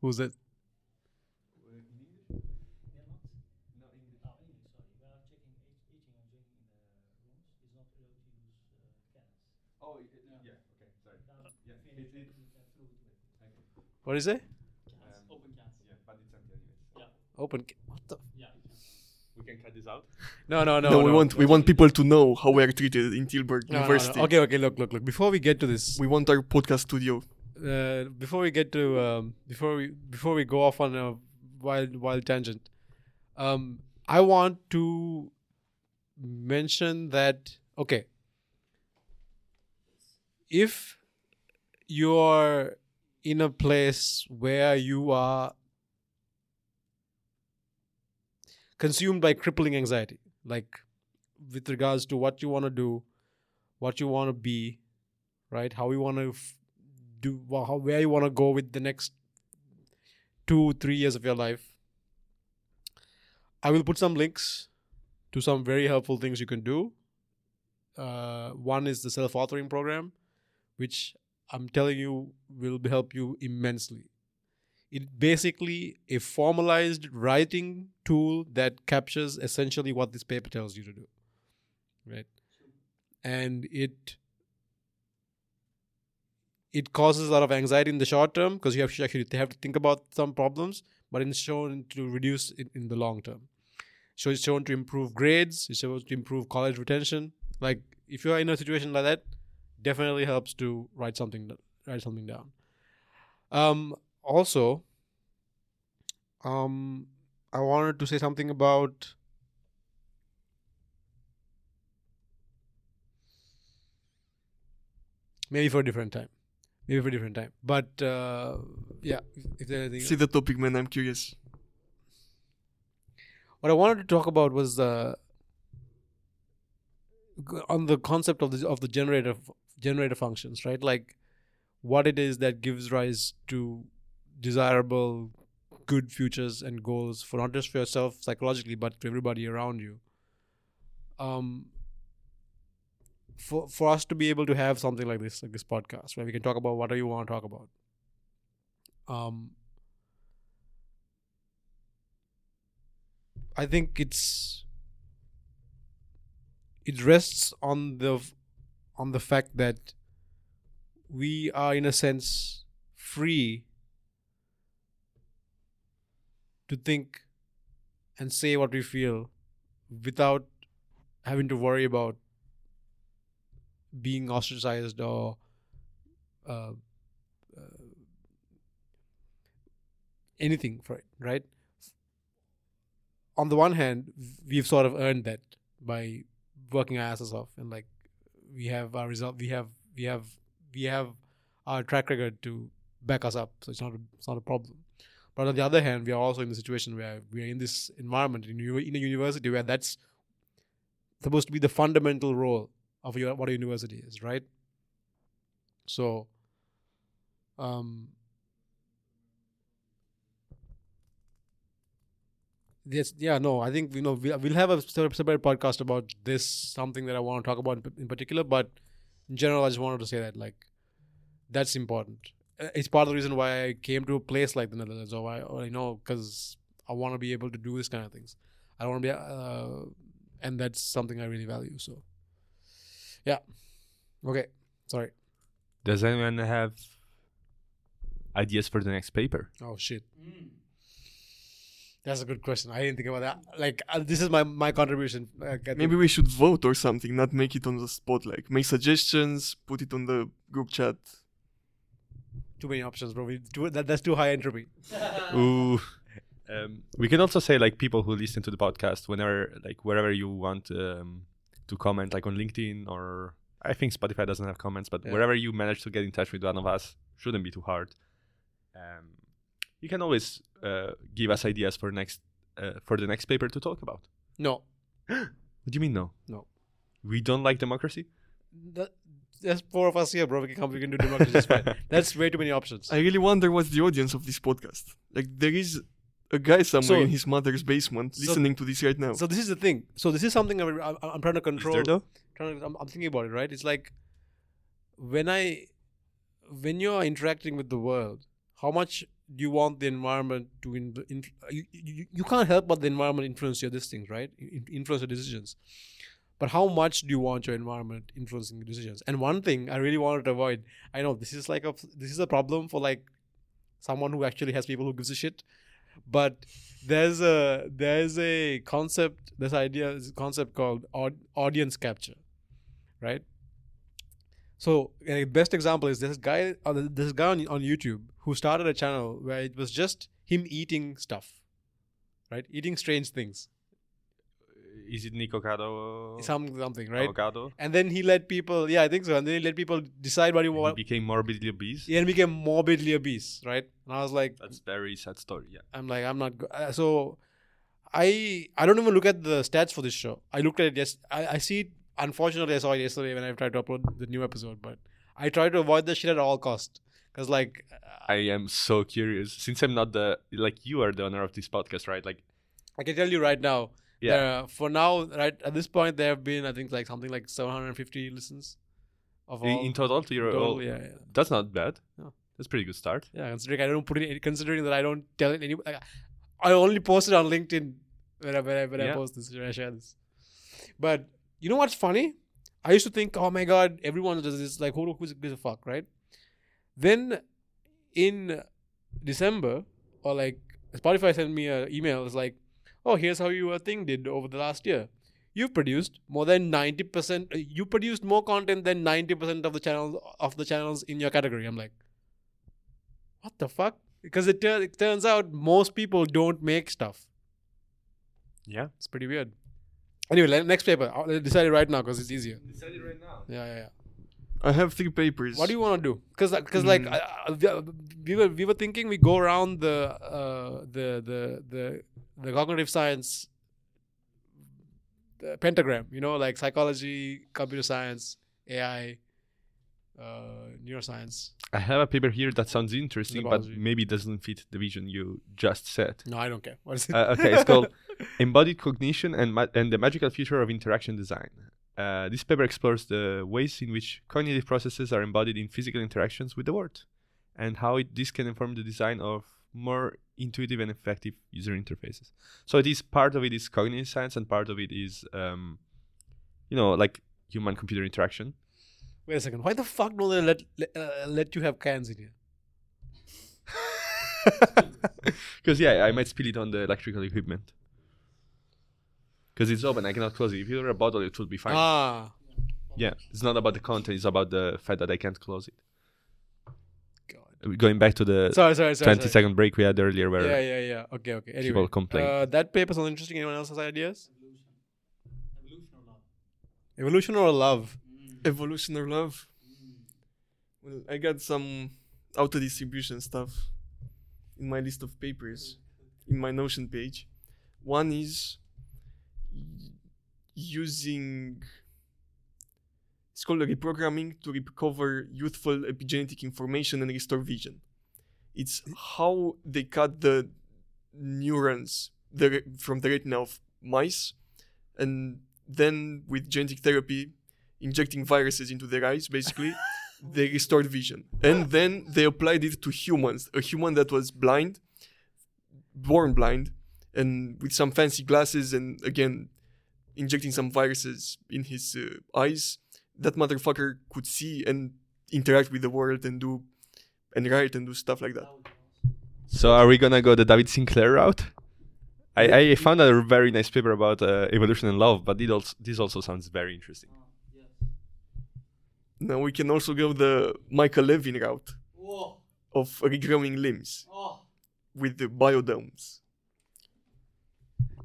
Who's that? What is it? Open. Yeah. Open. What the? Yeah. We can cut this out. No, no, no. No, we want we want people to know how we are treated in Tilburg No, no, no. University. Okay, okay. Look, look, look. Before we get to this, We want our podcast studio. uh, before we get to um, before we before we go off on a wild wild tangent, um, I want to mention that okay, if you're in a place where you are consumed by crippling anxiety, like with regards to what you want to do, what you want to be, right? How you want to f- do, how, where you want to go with the next two, three years of your life. I will put some links to some very helpful things you can do. Uh, one is the self authoring program, which I'm telling you will help you immensely. It basically a formalized writing tool that captures essentially what this paper tells you to do, right? And it it causes a lot of anxiety in the short term because you have to actually have to think about some problems, but it's shown to reduce it in the long term. So it's shown to improve grades. It's shown to improve college retention. Like if you are in a situation like that, definitely helps to write something write something down. Um, also, um, I wanted to say something about maybe for a different time. Maybe for a different time. But uh, yeah, if there's anything See the topic, man. I'm curious. what I wanted to talk about was uh, on the concept of the of the generator generator functions, right? Like what it is that gives rise to desirable, good futures and goals for not just for yourself psychologically, but to everybody around you. Um, for for us to be able to have something like this, like this podcast, where we can talk about whatever you want to talk about. Um, I think it's it rests on the on the fact that we are in a sense free to think and say what we feel without having to worry about being ostracized or uh, uh, anything for it, right? on the one hand, we've sort of earned that by working our asses off, and like we have our result, we have we have we have our track record to back us up, so it's not a, it's not a problem. But on the other hand, we are also in the situation where we are in this environment in, in a university where that's supposed to be the fundamental role of your, what a university is, right? So, um, Yes, yeah, no, I think you know we'll, we'll have a separate separate podcast about this something that I want to talk about in, in particular, but in general, I just wanted to say that like that's important. Uh, It's part of the reason why I came to a place like the Netherlands, or why, or I know because I want to be able to do this kind of things. I don't want to be, uh, and that's something I really value. So, yeah, okay, sorry. Does anyone have ideas for the next paper? Oh shit. That's a good question. I didn't think about that. Like, uh, this is my my contribution. Uh, Maybe we should vote or something, not make it on the spot. Like make suggestions, put it on the group chat. too many options, bro. We, too, that, that's too high entropy. Ooh. Um, we can also say like people who listen to the podcast whenever like wherever you want um, to comment like on LinkedIn or I think Spotify doesn't have comments but Yeah. wherever you manage to get in touch with one of us shouldn't be too hard. Um, you can always uh, give us ideas for next uh, for the next paper to talk about. No, What do you mean no? No. We don't like democracy? that, there's four of us here, bro. We can come. We can do democracy. It's fine. That's way too many options. I really wonder what's the audience of this podcast. Like there is a guy somewhere So- in his mother's basement so- listening to this right now. So this is the thing. So this is something I'm, I'm, I'm trying to control. Is control. there though? trying to, I'm, I'm thinking about it, right? It's like when I, when you're interacting with the world, how much do you want the environment to in, in you, you, you can't help but the environment influence your this things, right? In, influence your decisions. But how much do you want your environment influencing your decisions? And one thing I really wanted to avoid, I know this is like a this is a problem for like someone who actually has people who gives a shit. but there's a there's a concept. This idea is a concept called aud- audience capture, right? So a best example is this guy. Uh, this guy on, on YouTube who started a channel where it was just him eating stuff, right? Eating strange things, Is it Nikocado? some something, right? Avocado? And then he let people, yeah, I think so. And then he let people decide what he He want. became morbidly obese. Yeah, and became morbidly obese, right? And I was like, That's very sad story. Yeah. I'm like, I'm not. Go- uh, so, I I don't even look at the stats for this show. I looked at it yes. I, I see it. Unfortunately, I saw it yesterday when I tried to upload the new episode. But I try to avoid the shit at all cost because like uh, I am so curious since I'm not the like you are the owner of this podcast, right? Like, I can tell you right now. yeah, there- for now, right at this point, there have been I think like something like 750 listens of in, all. in total to your total, all, yeah, yeah. That's not bad. No. That's a pretty good start. Yeah, considering I don't put it, considering that I don't tell it any, like, I only post it on LinkedIn when I when I, when I post this, when I share this. But you know what's funny? I used to think, oh my god, everyone does this. Like, who gives a fuck, right? Then in December, or like Spotify sent me an email. It's like, oh, here's how your thing did over the last year. You've produced more than ninety percent. Uh, you produced more content than ninety percent of the channels of the channels in your category. I'm like, what the fuck? Because it, tur- it turns out most people don't make stuff. Yeah. It's pretty weird. Anyway, next paper. I'll decide it right now because it's easier. Decide it right now. Yeah, yeah, yeah. I have three papers. What do you want to do? Because, because like, Mm. uh, uh, we were we were thinking we go around the uh, the the the the cognitive science the pentagram. You know, like psychology, computer science, AI, uh, neuroscience. I have a paper here that sounds interesting, but maybe doesn't fit the vision you just said. No, I don't care. What is it? Uh, okay, it's called Embodied Cognition and, ma- and the Magical Future of Interaction Design. Uh, this paper explores the ways in which cognitive processes are embodied in physical interactions with the world and how it, this can inform the design of more intuitive and effective user interfaces. So it is part of it is cognitive science and part of it is, um, you know, like human computer interaction. Wait a second. Why the fuck don't they let let, uh, let you have cans in here? Because yeah, I might spill it on the electrical equipment. Because it's open, I cannot close it. If you were a bottle, it would be fine. Ah, Yeah, it's not about the content; it's about the fact that I can't close it. God. Going back to the Sorry, sorry, sorry. twenty sorry. second break we had earlier, where Yeah, yeah, yeah. Okay, okay. Anyway, people complain. Uh, that paper sounds interesting. Anyone else has ideas? Evolution. Evolution or love? Evolution or love? Evolution or love? Well, I got some auto distribution stuff in my list of papers in my Notion page. One is using it's called reprogramming to recover youthful epigenetic information and restore vision. It's how they cut the neurons the, from the retina of mice, and then with genetic therapy, injecting viruses into their eyes, basically, they restored vision. And then they applied it to humans. A human that was blind, born blind, and with some fancy glasses, and again, injecting some viruses in his uh, eyes, that motherfucker could see and interact with the world and do and write and do stuff like that. so are we gonna go the David Sinclair route? I, I found a very nice paper about uh, evolution and love, but it also, this also sounds very interesting. Now we can also go the Michael Levin route of regrowing limbs with the biodomes.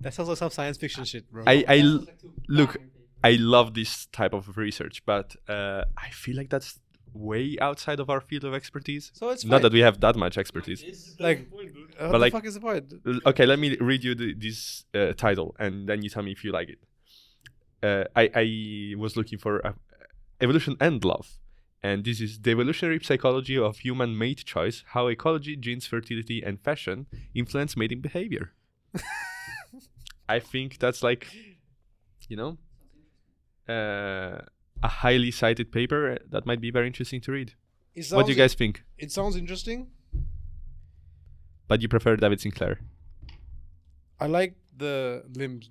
That sounds like some science fiction shit, bro. I, I l- look, I love this type of research, but uh, I feel like that's way outside of our field of expertise. so it's Not fine. that we have that much expertise. like, what But the like- fuck is the point? Okay, let me read you the, this uh, title, and then you tell me if you like it. Uh, I, I was looking for uh, evolution and love, and this is the evolutionary psychology of human mate choice: how ecology, genes, fertility, and fashion influence mating behavior. I think that's like, you know, uh, a highly cited paper that might be very interesting to read. What do you guys think? It sounds interesting. But you prefer David Sinclair? I like the limb,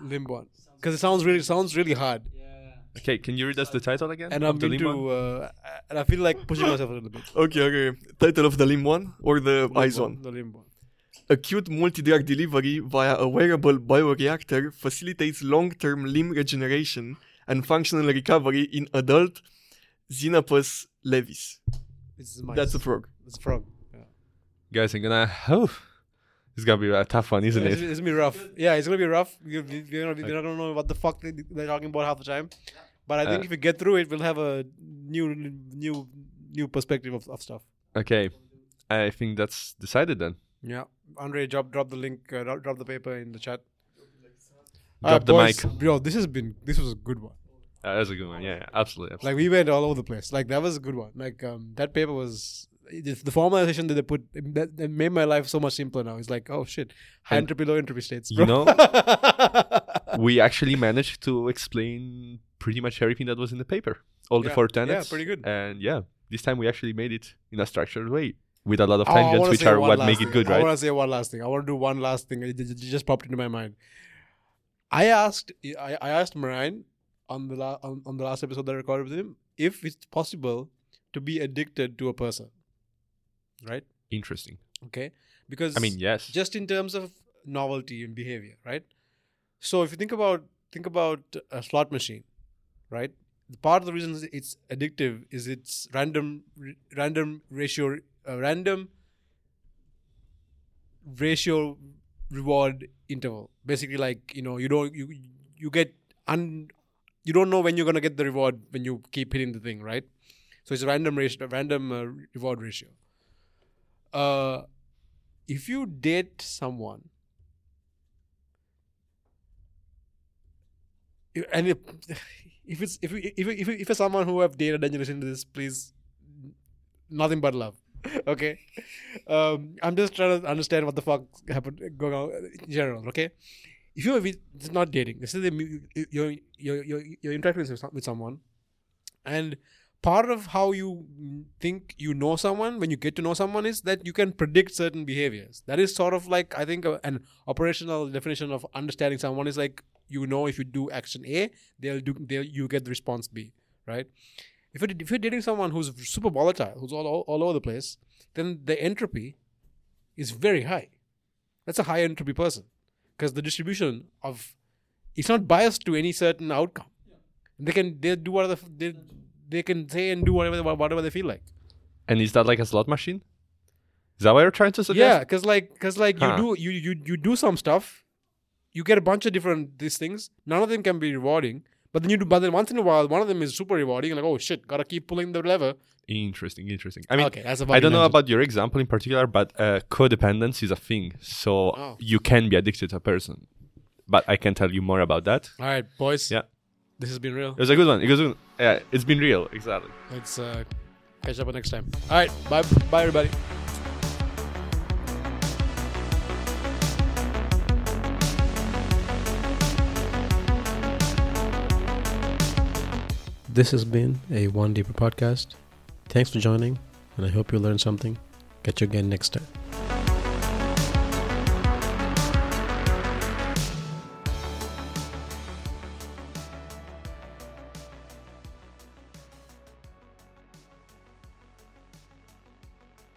limb one because it sounds really sounds really hard, Okay, can you read us the title again? and I'm the limb one? into uh, and I feel like pushing myself a little bit. Okay, okay. Title of the limb one or the Limb eyes one? The limb one. Acute multi-drug delivery via a wearable bioreactor facilitates long-term limb regeneration and functional recovery in adult Xenopus laevis. It's. That's a frog. It's a frog. Yeah. Guys, I'm gonna. Oh, it's gonna be a tough one, isn't it's, it? it's gonna be rough. Yeah, it's gonna be rough. You, you, you know, we don't know what the fuck they, they're talking about half the time. But I think Uh, if we get through it, we'll have a new, new, new perspective of, of stuff. Okay, I think that's decided then. Yeah, Andre, drop drop the link, uh, drop, the paper in the chat. Drop Alright, the boys, mic. bro. This has been this was a good one. Uh, was a good one. Yeah, yeah absolutely. absolutely. Like we went all over the place. Like that was a good one. Like um, that paper was the formalization that they put that, that made my life so much simpler now. It's like oh shit, high And entropy, low entropy states. you know, we actually managed to explain pretty much everything that was in the paper, all the Yeah, four yeah, pretty good. And yeah, this time we actually made it in a structured way with a lot of Oh, tangents, wanna which are what make thing. it good, right? I want to say one last thing. I want to do one last thing. It, it- just popped into my mind. I asked, I, I asked Marian on the la- on, on the last episode that I recorded with him if it's possible to be addicted to a person, right? Interesting. Okay, because I mean, yes. just in terms of novelty and behavior, right? So if you think about think about a slot machine, right? Part of the reason it's addictive is its random r- random ratio uh, random ratio reward interval. Basically, like you know, you don't you you get un you don't know when you're gonna get the reward when you keep hitting the thing, right? So it's a random ratio, random uh, reward ratio. Uh, if you date someone and if, if it's if if if if it's someone who have dated and you listen to this please nothing but love okay? Um i'm just trying to understand what the fuck happened going on in general okay? If you're with, it's not dating this is you're, you're you're you're interacting with someone and part of how you think you know someone when you get to know someone is that you can predict certain behaviors. That is sort of like i think an operational definition of understanding someone is like you know if you do action a they'll do they'll you get the response b right? If you're, if you're dating someone who's super volatile who's all, all, all over the place then the entropy is very high. That's a high entropy person because the distribution of it's not biased to any certain outcome. They can they do whatever they they can say and do whatever whatever they feel like. and is that like a slot machine? Is that what you're trying to suggest? Yeah, because like because like Huh. you do you you you do some stuff, you get a bunch of different these things. None of them can be rewarding, but then you do. But then once in a while, one of them is super rewarding. Like oh shit, gotta keep pulling the lever. Interesting, interesting. I mean, okay, that's a I don't know about your example in particular, but uh, codependence is a thing. So Oh. you can be addicted to a person. But I can tell you more about that. All right, boys. Yeah. this has been real. It was a good one. It was a good, yeah, it's been real, exactly. Let's uh, catch up next time. All right, bye, bye, everybody. This has been a One Deeper podcast. Thanks for joining, and I hope you learned something. Catch you again next time.